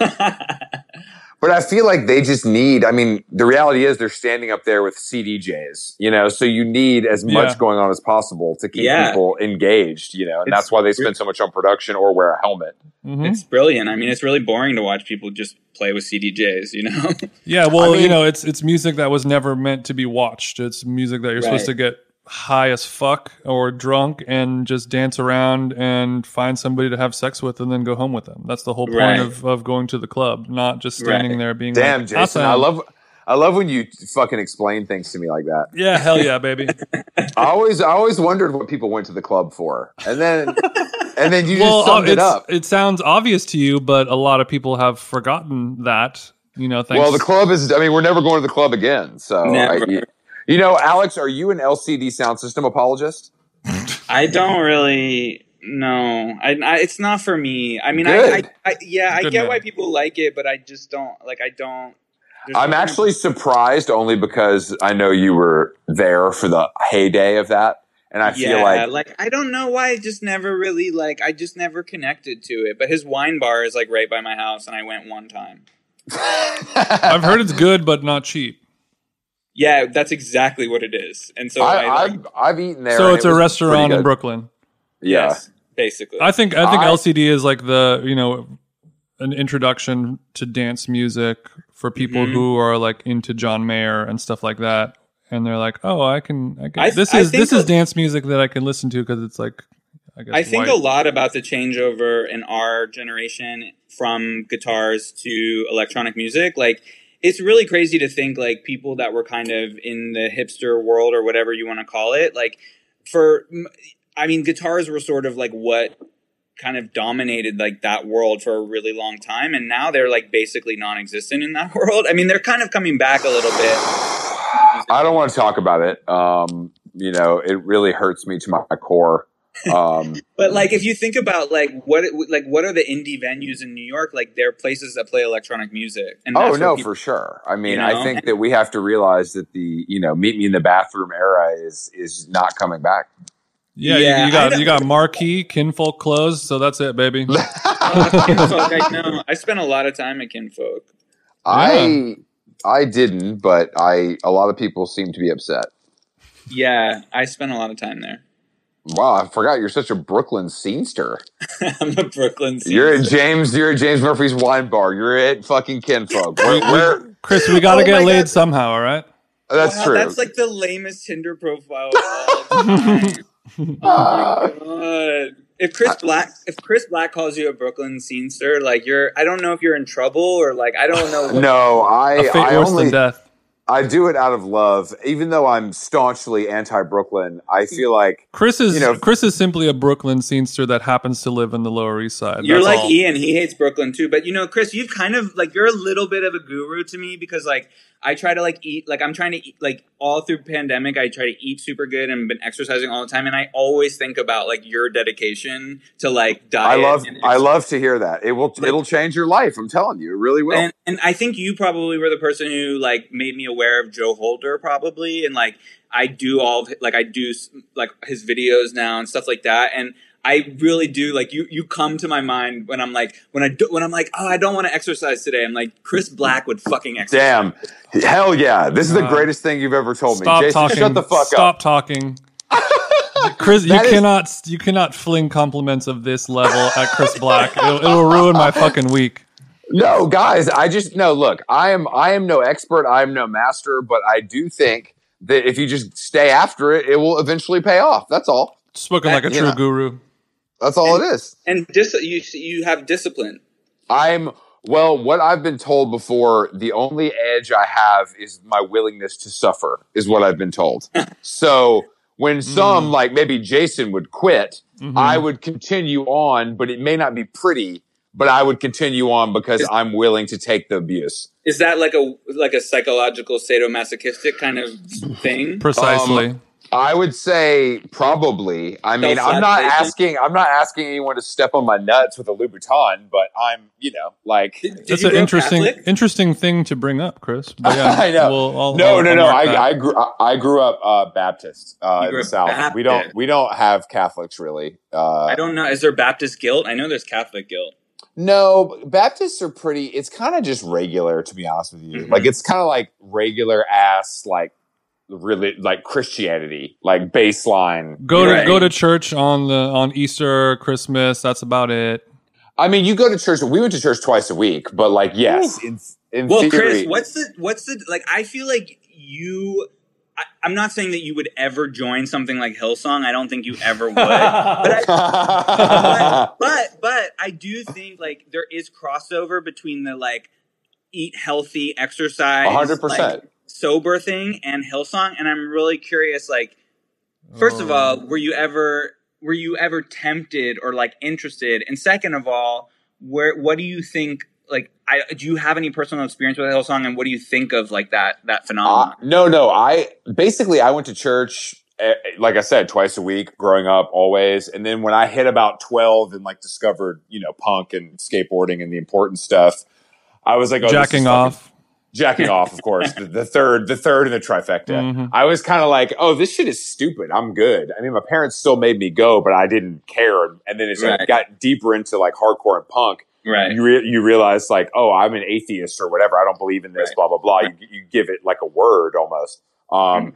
but I feel like they just need, I mean, the reality is they're standing up there with CDJs, you know, so you need as much Yeah. going on as possible to keep Yeah. people engaged, you know, and It's that's why they spend so much on production or wear a helmet. hmm It's brilliant. I mean, it's really boring to watch people just play with CDJs. You know. Yeah, well, I you know, it's it's music that was never meant to be watched. It's music that you're supposed to get high as fuck or drunk and just dance around and find somebody to have sex with and then go home with them. That's the whole point Right. of, of going to the club, not just standing Right. there being Damn, like, Jason, "Awesome." I love, I love when you fucking explain things to me like that. Yeah, hell yeah, baby. I always, I always wondered what people went to the club for, and then, and then you well, just summed uh, it up. it sounds obvious to you, but a lot of people have forgotten that. You know, thanks. Well, the club is. I mean, we're never going to the club again. So, Never. I- you, you know, Alex, are you an LCD Soundsystem apologist? I don't really. know. I, I. It's not for me. I mean, I, I, Good. I. Yeah, I get man. why people like it, but I just don't. Like, I don't. I'm no- actually surprised only because I know you were there for the heyday of that, and I feel yeah, like I don't know why. I just never really like. I just never connected to it. But his wine bar is like right by my house, and I went one time. I've heard it's good, but not cheap. Yeah, that's exactly what it is. And so I, I, I've I've eaten there. so it's it a restaurant in. Brooklyn. Yeah, yes, basically. I think I think I- LCD is like the you know an introduction to dance music for people Mhm. who are like into John Mayer and stuff like that, and they're like, oh, I can, I can. I- this I is this is a- dance music that I can listen to because it's like, I guess I think white. a lot about the changeover in our generation from guitars to electronic music. Like, it's really crazy to think like people that were kind of in the hipster world or whatever you want to call it. Like, for I mean, guitars were sort of like what kind of dominated like that world for a really long time, and now they're like basically non-existent in that world. I mean, they're kind of coming back a little bit. I don't want to talk about it. Um, you know, it really hurts me to my core. Um, But like, if you think about like what it, like what are the indie venues in New York? Like, they're places that play electronic music. And oh no, people- for sure. I mean, you I think that we have to realize that the you know meet me in the bathroom era is is not coming back. yeah, Yeah, you, you got you got marquee kinfolk clothes, so that's it, baby. Uh, I know. I spent a lot of time at Kinfolk. I I didn't, but I a lot of people seem to be upset. Yeah, I spent a lot of time there. Wow, I forgot you're such a Brooklyn scenester. I'm a Brooklyn. You're at. James. You're at James Murphy's wine bar. You're at fucking Kinfolk. Where, where, Chris, we got to Oh get laid God. somehow, all right? that's Wow, true. That's like the lamest Tinder profile of all time. Oh God. If Chris Black, if Chris Black calls you a Brooklyn scenester, like you're, I don't know if you're in trouble or like I don't know. What, no, I A fate I worse only than death. I do it out of love. Even though I'm staunchly anti-Brooklyn, I hmm. feel like Chris is You know- Chris is simply a Brooklyn scenester that happens to live in the Lower East Side. You're That's like all. Ian. He hates Brooklyn too. But you know, Chris, you've kind of like you're a little bit of a guru to me because like I try to like eat like I'm trying to eat like all through pandemic. I try to eat super good and been exercising all the time. And I always think about like your dedication to like diet. I love I love to hear that. It will it'll change your life. I'm telling you, it really will. And, and I think you probably were the person who like made me aware of Joe Holder probably, and like I do all of, like I do s- like his videos now and stuff like that, and I really do like you. You come to my mind when I'm like when I do, when I'm like oh I don't want to exercise today. I'm like Chris Black would fucking exercise. Damn, hell yeah! This is the Uh, greatest thing you've ever told me. Stop Jason, talking. shut the fuck Stop up. Stop talking. Chris, you That is- cannot you cannot fling compliments of this level at Chris Black. It'll, it'll ruin my fucking week. No, guys, I just no. Look, I am I am no expert. I am no master, but I do think that if you just stay after it, it will eventually pay off. That's all. Spoken like a true know. guru. That's all it is. And dis- you you have discipline. I'm well. What I've been told before, the only edge I have is my willingness to suffer. Is what I've been told. so when some like maybe Jason would quit, Mhm. I would continue on, but it may not be pretty. But I would continue on because Is- I'm willing to take the abuse. Is that like a like a psychological sadomasochistic kind of thing? Precisely. Um, I would say probably. I mean, I'm not Self-flagellation? asking. I'm not asking anyone to step on my nuts with a Louboutin, but I'm, you know, like. Did, did That's an interesting Catholic? interesting thing to bring up, Chris. But yeah, I know. we'll- I'll- no, I'll- no, I'll no. I. I grew. I, I grew up uh, Baptist uh, in the up South. We don't. We don't have Catholics really. Uh, I don't know. Is there Baptist guilt? I know there's Catholic guilt. No, Baptists are pretty. It's kind of just regular, to be honest with you. Mhm. Like it's kind of like regular ass, like really like Christianity, like baseline. Go to Right. go to church on the on Easter, Christmas. That's about it. I mean, you go to church. We went to church twice a week, but like, yes, in, in Well, theory, Chris, what's the what's the like? I feel like you. I, I'm not saying that you would ever join something like Hillsong. I don't think you ever would. but I, but, but but I do think like there is crossover between the like eat healthy, exercise, A hundred like, percent. Sober thing and Hillsong, and I'm really curious. Like, first of Oh. all, were you ever were you ever tempted or like interested? And second of all, where what do you think? Like, I do you have any personal experience with Hillsong, and what do you think of like that that Uh, phenomenon? no, no. I basically I went to church, eh, like I said, twice a week growing up, always. And then when I hit about twelve and like discovered, you know, punk and skateboarding and the important stuff, I was like, oh, this is Jacking off. Jacking off, of course, the, the third, the third in the trifecta. Mhm. I was kind of like, oh, this shit is stupid. I'm good. I mean, my parents still made me go, but I didn't care. And then as I Right. got deeper into like hardcore and punk, right. you re- you realize like, oh, I'm an atheist or whatever. I don't believe in this. Right. Blah blah blah. You, you give it like a word almost. Um,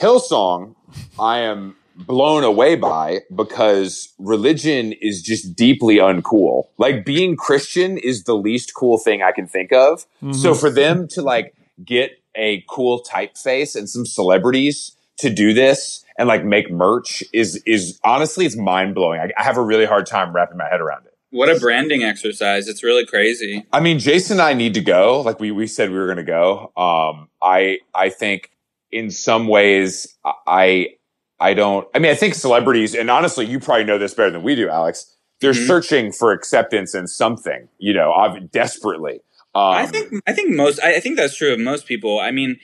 Hillsong, I am blown away by because religion is just deeply uncool. Like being Christian is the least cool thing I can think of. Mhm. So for them to like get a cool typeface and some celebrities to do this and like make merch is is honestly it's mind blowing. I, I have a really hard time wrapping my head around it. What a branding exercise! It's really crazy. I mean, Jason and I need to go. Like we we said we were going to go. Um, I I think in some ways I I don't. I mean, I think celebrities and honestly, you probably know this better than we do, Alex. They're Mhm. searching for acceptance in something, you know, desperately. Um, I think I think most I, I think that's true of most people. I mean,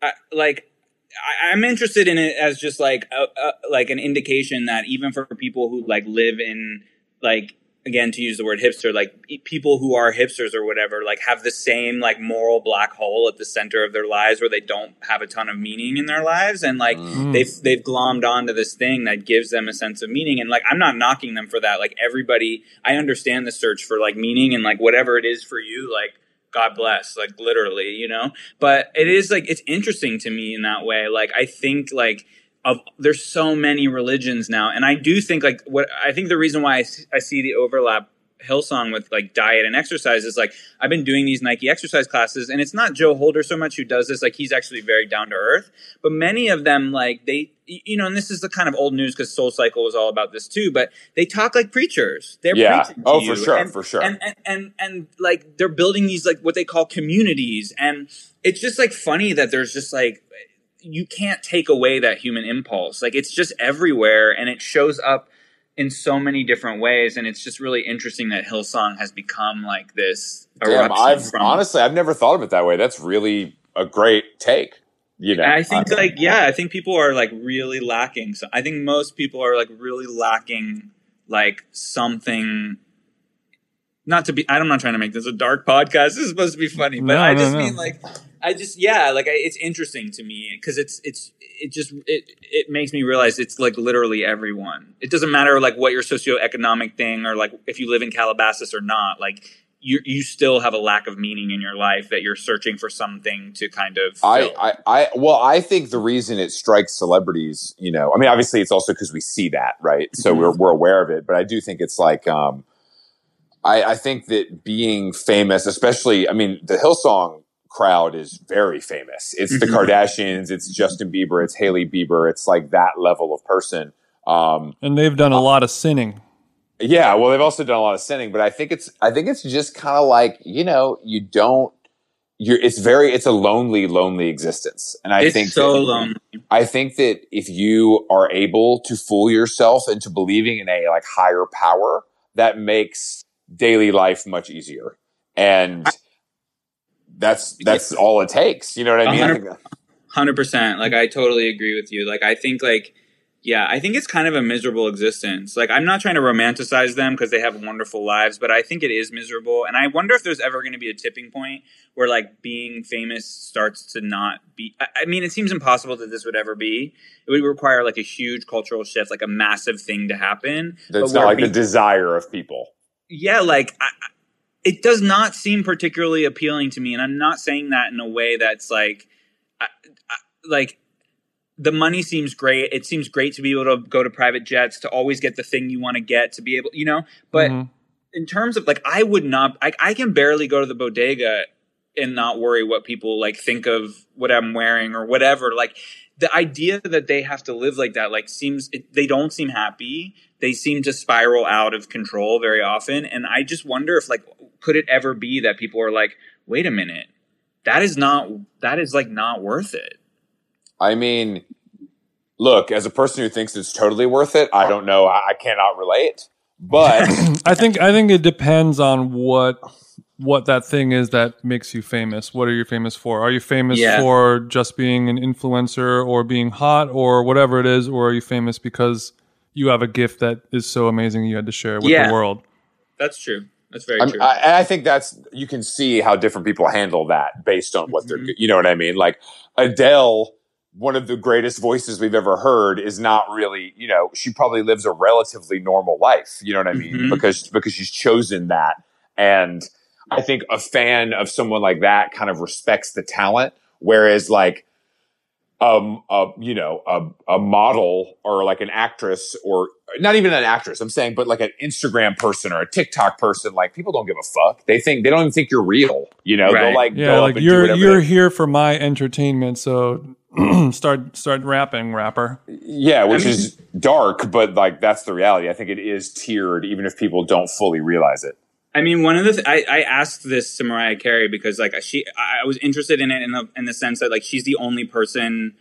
I, like I, I'm interested in it as just like a, a, like an indication that even for people who like live in like again to use the word hipster like e- people who are hipsters or whatever like have the same like moral black hole at the center of their lives where they don't have a ton of meaning in their lives. And like Mm. they've they've glommed onto this thing that gives them a sense of meaning. And like i'm not knocking them for that. Like everybody i understand the search for like meaning and like whatever it is for you like god bless like literally you know? But it is like it's interesting to me in that way. Like i think like of there's so many religions now and i do think like what i think the reason why I see the overlap Hillsong with like diet and exercise is like I've been doing these Nike exercise classes and it's not Joe Holder so much who does this like he's actually very down to earth but many of them like they you know and this is the kind of old news because Soul Cycle was all about this too but they talk like preachers they're yeah. preaching Oh, for sure, And- for sure. and, and and and like they're building these like what they call communities and it's just like funny that there's just like you can't take away that human impulse like it's just everywhere and it shows up in so many different ways and it's just really interesting that hillsong has become like this Damn, I've from- honestly I've never thought of it that way. That's really a great take. You know, I think like yeah, I think people are like really lacking. So I think most people are like really lacking like something. Not to be, I'm not trying to make this a dark podcast. This is supposed to be funny, but No, I just no. mean like, I just yeah, like I, it's interesting to me because it's it's it just it it makes me realize it's like literally everyone. It doesn't matter like what your socioeconomic thing or like if you live in Calabasas or not. Like you you still have a lack of meaning in your life that you're searching for something to kind of. I, fill. I, I, well, I think the reason it strikes celebrities, you know, I mean, obviously it's also because we see that, right? So Mhm. we're, we're aware of it, but I do think it's like, um, I, I think that being famous, especially, I mean, the Hillsong crowd is very famous. It's the Mhm. Kardashians, it's Justin Bieber, it's Hailey Bieber. It's like that level of person. Um, And they've done a lot of sinning. yeah, well, they've also done a lot of sinning, but I think it's, I think it's just kind of like, you know, you don't, you're, it's very, it's a lonely, lonely existence. And I it's think so that, lonely. I think that if you are able to fool yourself into believing in a like higher power, that makes daily life much easier. And that's that's all it takes. You know what I mean? Uh, hundred percent. Like I totally agree with you. Like I think like yeah, I think it's kind of a miserable existence. Like I'm not trying to romanticize them because they have wonderful lives, but I think it is miserable. And I wonder if there's ever going to be a tipping point where like being famous starts to not be. I, I mean, it seems impossible that this would ever be. It would require like a huge cultural shift, like a massive thing to happen. that's not like the desire of people. Yeah, like I, it does not seem particularly appealing to me, and I'm not saying that in a way that's like, I, I, like the money seems great. It seems great to be able to go to private jets, to always get the thing you want to get, to be able, you know. But Mhm. in terms of like, I would not. I, I can barely go to the bodega and not worry what people like think of what I'm wearing or whatever. Like the idea that they have to live like that, like seems it, they don't seem happy. They seem to spiral out of control very often, and I just wonder if like could it ever be that people are like, wait a minute, that is not that is like not worth it. I mean, look, as a person who thinks it's totally worth it, I don't know. I, I cannot relate. But I think I think it depends on what what that thing is that makes you famous. What are you famous for? Are you famous Yeah. for just being an influencer or being hot or whatever it is, or are you famous because you have a gift that is so amazing you had to share with Yeah. the world? That's true. That's very I'm, true. I, and I think that's you can see how different people handle that based on what they're. You know what I mean? Like Adele, one of the greatest voices we've ever heard, is not really. You know, she probably lives a relatively normal life. You know what I mean? Mhm. Because because she's chosen that, and I think a fan of someone like that kind of respects the talent, whereas like. Um, a, you know, a, a model or like an actress or not even an actress, I'm saying, but like an Instagram person or a TikTok person, like people don't give a fuck. They think, they don't even think you're real. You know, right. they'll like, yeah, go like up and you're, whatever you're they- here for my entertainment, so start start rapping, rapper. yeah, which I mean- is dark, but like that's the reality. I think it is tiered, even if people don't fully realize it. I mean, one of the th- I, I asked this to Mariah Carey because like she I I was interested in it in the in the sense that like she's the only person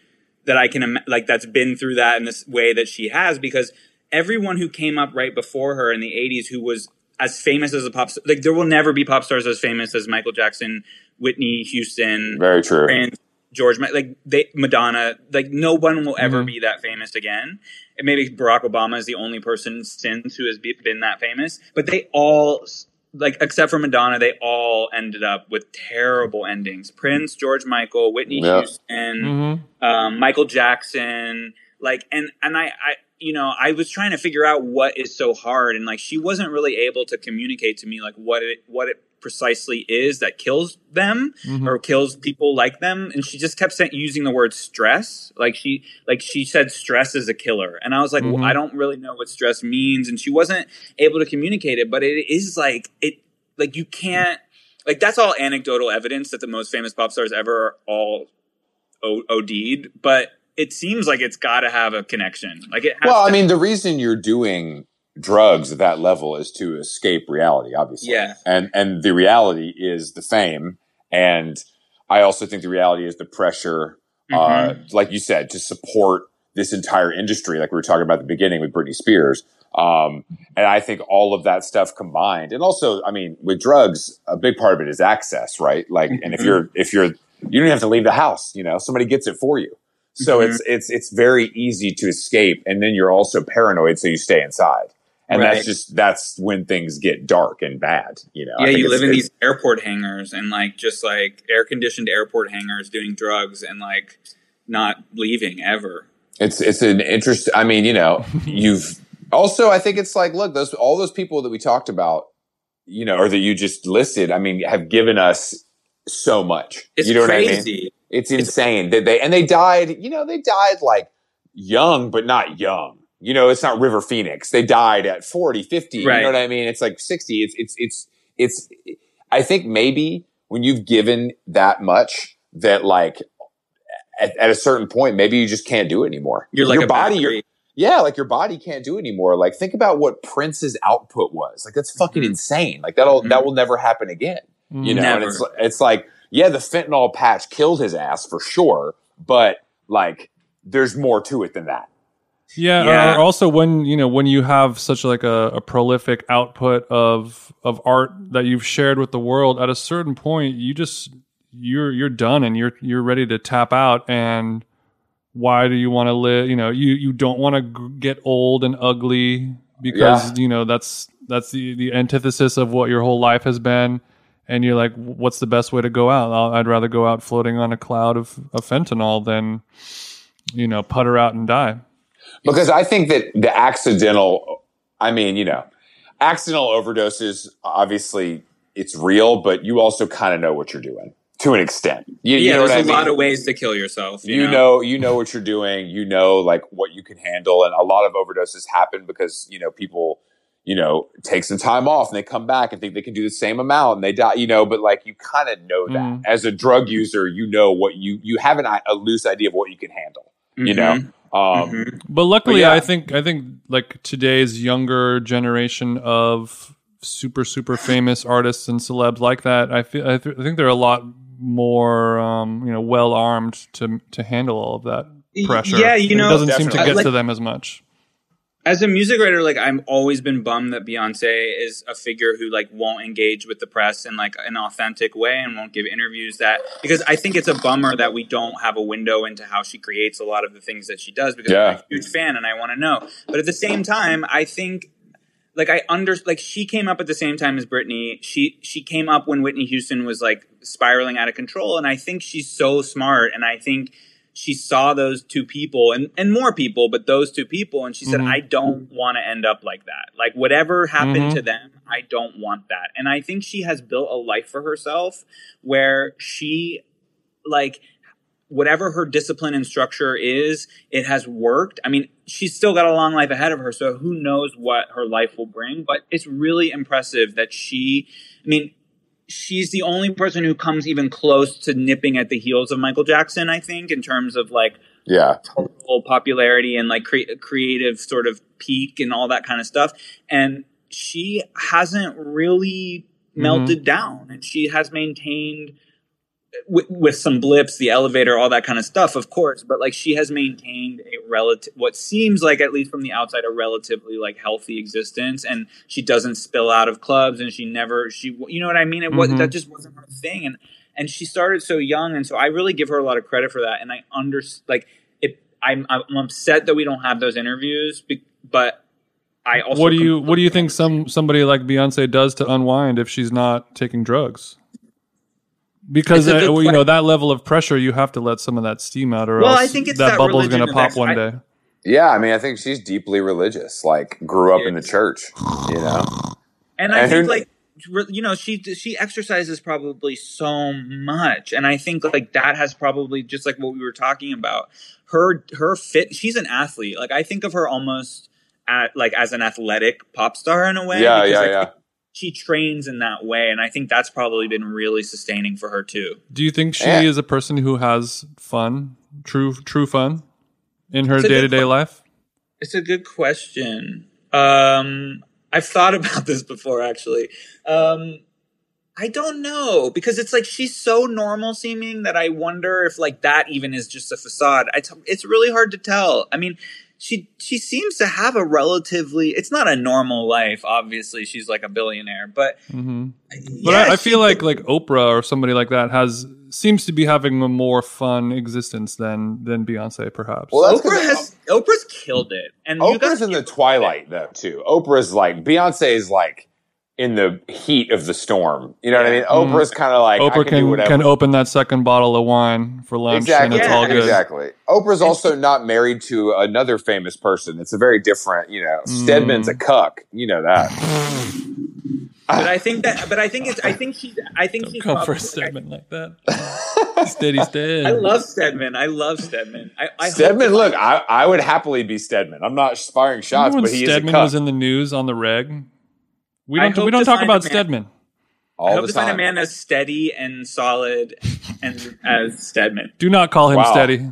that I can im- like that's been through that in this way that she has because everyone who came up right before her in the 80s who was as famous as a pop star like there will never be pop stars as famous as Michael Jackson, Whitney Houston, Very true. Prince, George, like they, Madonna, like no one will ever Mhm. be that famous again. And maybe Barack Obama is the only person since who has be, been that famous. But they all, like except for Madonna, they all ended up with terrible endings. Prince, George Michael, Whitney Yeah. Houston, hmm um, Michael Jackson, like, and and I, I, you know, I was trying to figure out what is so hard, and like she wasn't really able to communicate to me like what it what it precisely is that kills them hmm or kills people like them. And she just kept saying, using the word stress. Like she like she said stress is a killer. And i was like well, Mhm. i don't really know what stress means. And she wasn't able to communicate it but it is like it like you can't like that's all anecdotal evidence that the most famous pop stars ever are all o- OD'd but it seems like it's got to have a connection. Like it has Well, I mean, the reason you're doing drugs at that level is to escape reality, obviously. Yeah. And and the reality is the fame, and I also think the reality is the pressure, uh, Mhm. like you said, to support this entire industry, like we were talking about at the beginning with Britney Spears. Um, and I think all of that stuff combined, and also, I mean, with drugs, a big part of it is access, right? Like, and if Mhm. you're if you're you don't have to leave the house, you know, somebody gets it for you. So Mhm. it's it's it's very easy to escape, and then you're also paranoid, so you stay inside, and Right. that's just that's when things get dark and bad. You know, yeah, you live in these airport hangars and like just like air conditioned airport hangars doing drugs and like not leaving ever. It's it's an interest. I mean, you know, you've also. I think it's like, look, those all those people that we talked about, you know, or that you just listed. I mean, have given us so much. It's you know what I mean? It's insane that they and they died. You know, they died like young, but not young. You know, it's not River Phoenix. They died at 40, 50. Right. You know what I mean? It's like 60. It's, it's, it's, it's, I think maybe when you've given that much that like at, at a certain point, maybe you just can't do it anymore. You're like your a body, your, battery. yeah, like your body can't do it anymore. Like think about what Prince's output was. Like that's fucking Mhm. insane. Like that'll, Mhm. that will never happen again. You know, and it's, it's like, yeah, the fentanyl patch killed his ass for sure, but like there's more to it than that. Yeah, Yeah. Or also when you know when you have such like a, a prolific output of of art that you've shared with the world, at a certain point, you just you're you're done and you're you're ready to tap out. And why do you want to live? You know, you you don't want to g- get old and ugly because you know that's that's the the antithesis of what your whole life has been. And you're like, what's the best way to go out? I'll, I'd rather go out floating on a cloud of, of fentanyl than, you know, putter out and die. Because I think that the accidental, I mean, you know, accidental overdoses, obviously it's real, but you also kind of know what you're doing to an extent. You, you yeah, know what there's a mean? lot of ways to kill yourself. You, you know? you know what you're doing you know like what you can handle and a lot of overdoses happen because you know people you know take some time off and they come back and think they can do the same amount and they die you know but like you kind of know that Mhm. as a drug user you know what you you have an, a loose idea of what you can handle you know um Mhm. But luckily, yeah. I think I think like today's younger generation of super super famous artists and celebs like that, I feel I, th- I think they're a lot more um, you know well armed to to handle all of that pressure. Yeah, you know, it know, doesn't seem to definitely. get Like- to them as much. As a music writer, like I've always been bummed that Beyonce is a figure who like won't engage with the press in like an authentic way and won't give interviews that because I think it's a bummer that we don't have a window into how she creates a lot of the things that she does because I'm a huge fan and I want to know. But at the same time, I think like I under like she came up at the same time as Britney. She she came up when Whitney Houston was like spiraling out of control, and I think she's so smart, and I think she saw those two people and and more people, but those two people, and she said, Mhm. I don't want to end up like that. Like whatever happened Mhm. to them, I don't want that. And I think she has built a life for herself where she like whatever her discipline and structure is, it has worked. I mean, she's still got a long life ahead of her, so who knows what her life will bring. But it's really impressive that she, I mean, she's the only person who comes even close to nipping at the heels of Michael Jackson, I think, in terms of like yeah total popularity and like cre- creative sort of peak and all that kind of stuff. And she hasn't really mm-hmm. melted down and she has maintained with, with some blips, the elevator, all that kind of stuff, of course, but like she has maintained a relative, what seems like, at least from the outside, a relatively like healthy existence. And she doesn't spill out of clubs and she never, she, you know what I mean? It was, Mhm. that just wasn't her thing. And, and she started so young. And so I really give her a lot of credit for that. And I under, like, it, I'm, I'm upset that we don't have those interviews, but I also, What do you What do you think some somebody like Beyonce does to unwind if she's not taking drugs? Because uh, well, you know that level of pressure, you have to let some of that steam out, or Well, else I think it's that, that bubble's going to pop ex- one I- day. yeah i mean i think she's deeply religious like grew up in the church you know? And I And think who- like you know she she exercises probably so much and I think like that has probably just like what we were talking about her her fit she's an athlete. Like I think of her almost at like as an athletic pop star in a way yeah because yeah I yeah. think she trains in that way and I think that's probably been really sustaining for her too Do you think she Yeah. is a person who has fun, true true fun, in her It's day to day que- life? It's a good question. Um, I've thought about this before, actually. Um, I don't know because it's like she's so normal seeming that I wonder if like that even is just a facade. I t- it's really hard to tell. I mean, she she seems to have a relatively. It's not a normal life. Obviously, she's like a billionaire, but hmm But I, I feel like like Oprah or somebody like that has seems to be having a more fun existence than than Beyonce, perhaps. Well, that's 'cause Oprah has Oprah's killed it, and you Oprah's in the twilight though too. Oprah's like Beyonce is like in the heat of the storm. You know what I mean? Mhm. Oprah's kind of like I Oprah can, do can whatever. can open that second bottle of wine for lunch, exactly, and it's Yeah, all good. exactly. Oprah's also not married to another famous person. It's a very different. You know, Stedman's a cuck. You know that. but I think that, but I think it's, I think she, I think she's Come for probably- a segment like that. Steady Stead. I love Stedman. I love Stedman. I, I Stedman, look, I, I would happily be Stedman. I'm not firing shots, but he Stedman is a cuck was in the news on the reg. We don't. We don't talk about a man- Stedman. I all hope the to find a man as steady and solid and as Stedman. Do not call him Wow. Steady.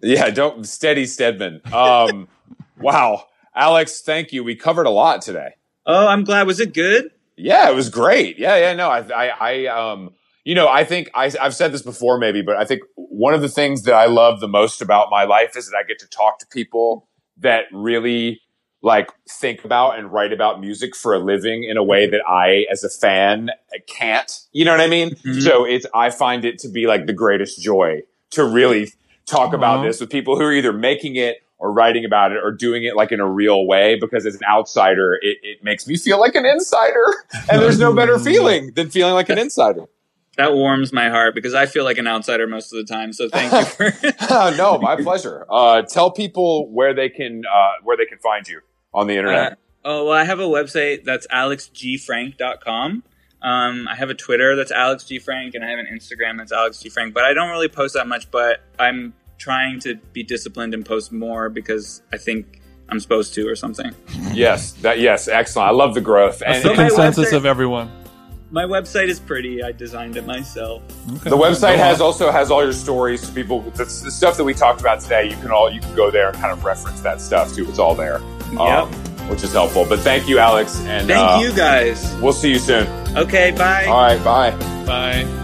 Yeah, don't steady Stedman. Um, wow, Alex, thank you. We covered a lot today. Oh, I'm glad. Was it good? Yeah, it was great. Yeah, yeah, no, I, I, I um, you know, I think I, I've said this before, maybe, but I think one of the things that I love the most about my life is that I get to talk to people that really like think about and write about music for a living in a way that I, as a fan, can't. You know what I mean? Mhm. So it's I find it to be like the greatest joy to really talk about this with people who are either making it or writing about it or doing it like in a real way because as an outsider it, it makes me feel like an insider and there's no better feeling than feeling like an insider That warms my heart because I feel like an outsider most of the time. So thank you for. no my pleasure uh, tell people where they can uh, where they can find you on the internet Uh, oh, well, I have a website that's alexgfrank.com. Um, I have a Twitter that's alexgfrank, and I have an Instagram that's alexgfrank. But I don't really post that much. But I'm trying to be disciplined and post more because I think I'm supposed to or something. yes that yes excellent i love the growth That's and, the So consensus website- of everyone. My website is pretty. I designed it myself. Okay. the website has also has all your stories to people the, the stuff that we talked about today you can all you can go there and kind of reference that stuff too it's all there um, which is helpful but thank you alex and Thank uh, you guys. we'll see you soon Okay, bye. all right bye Bye.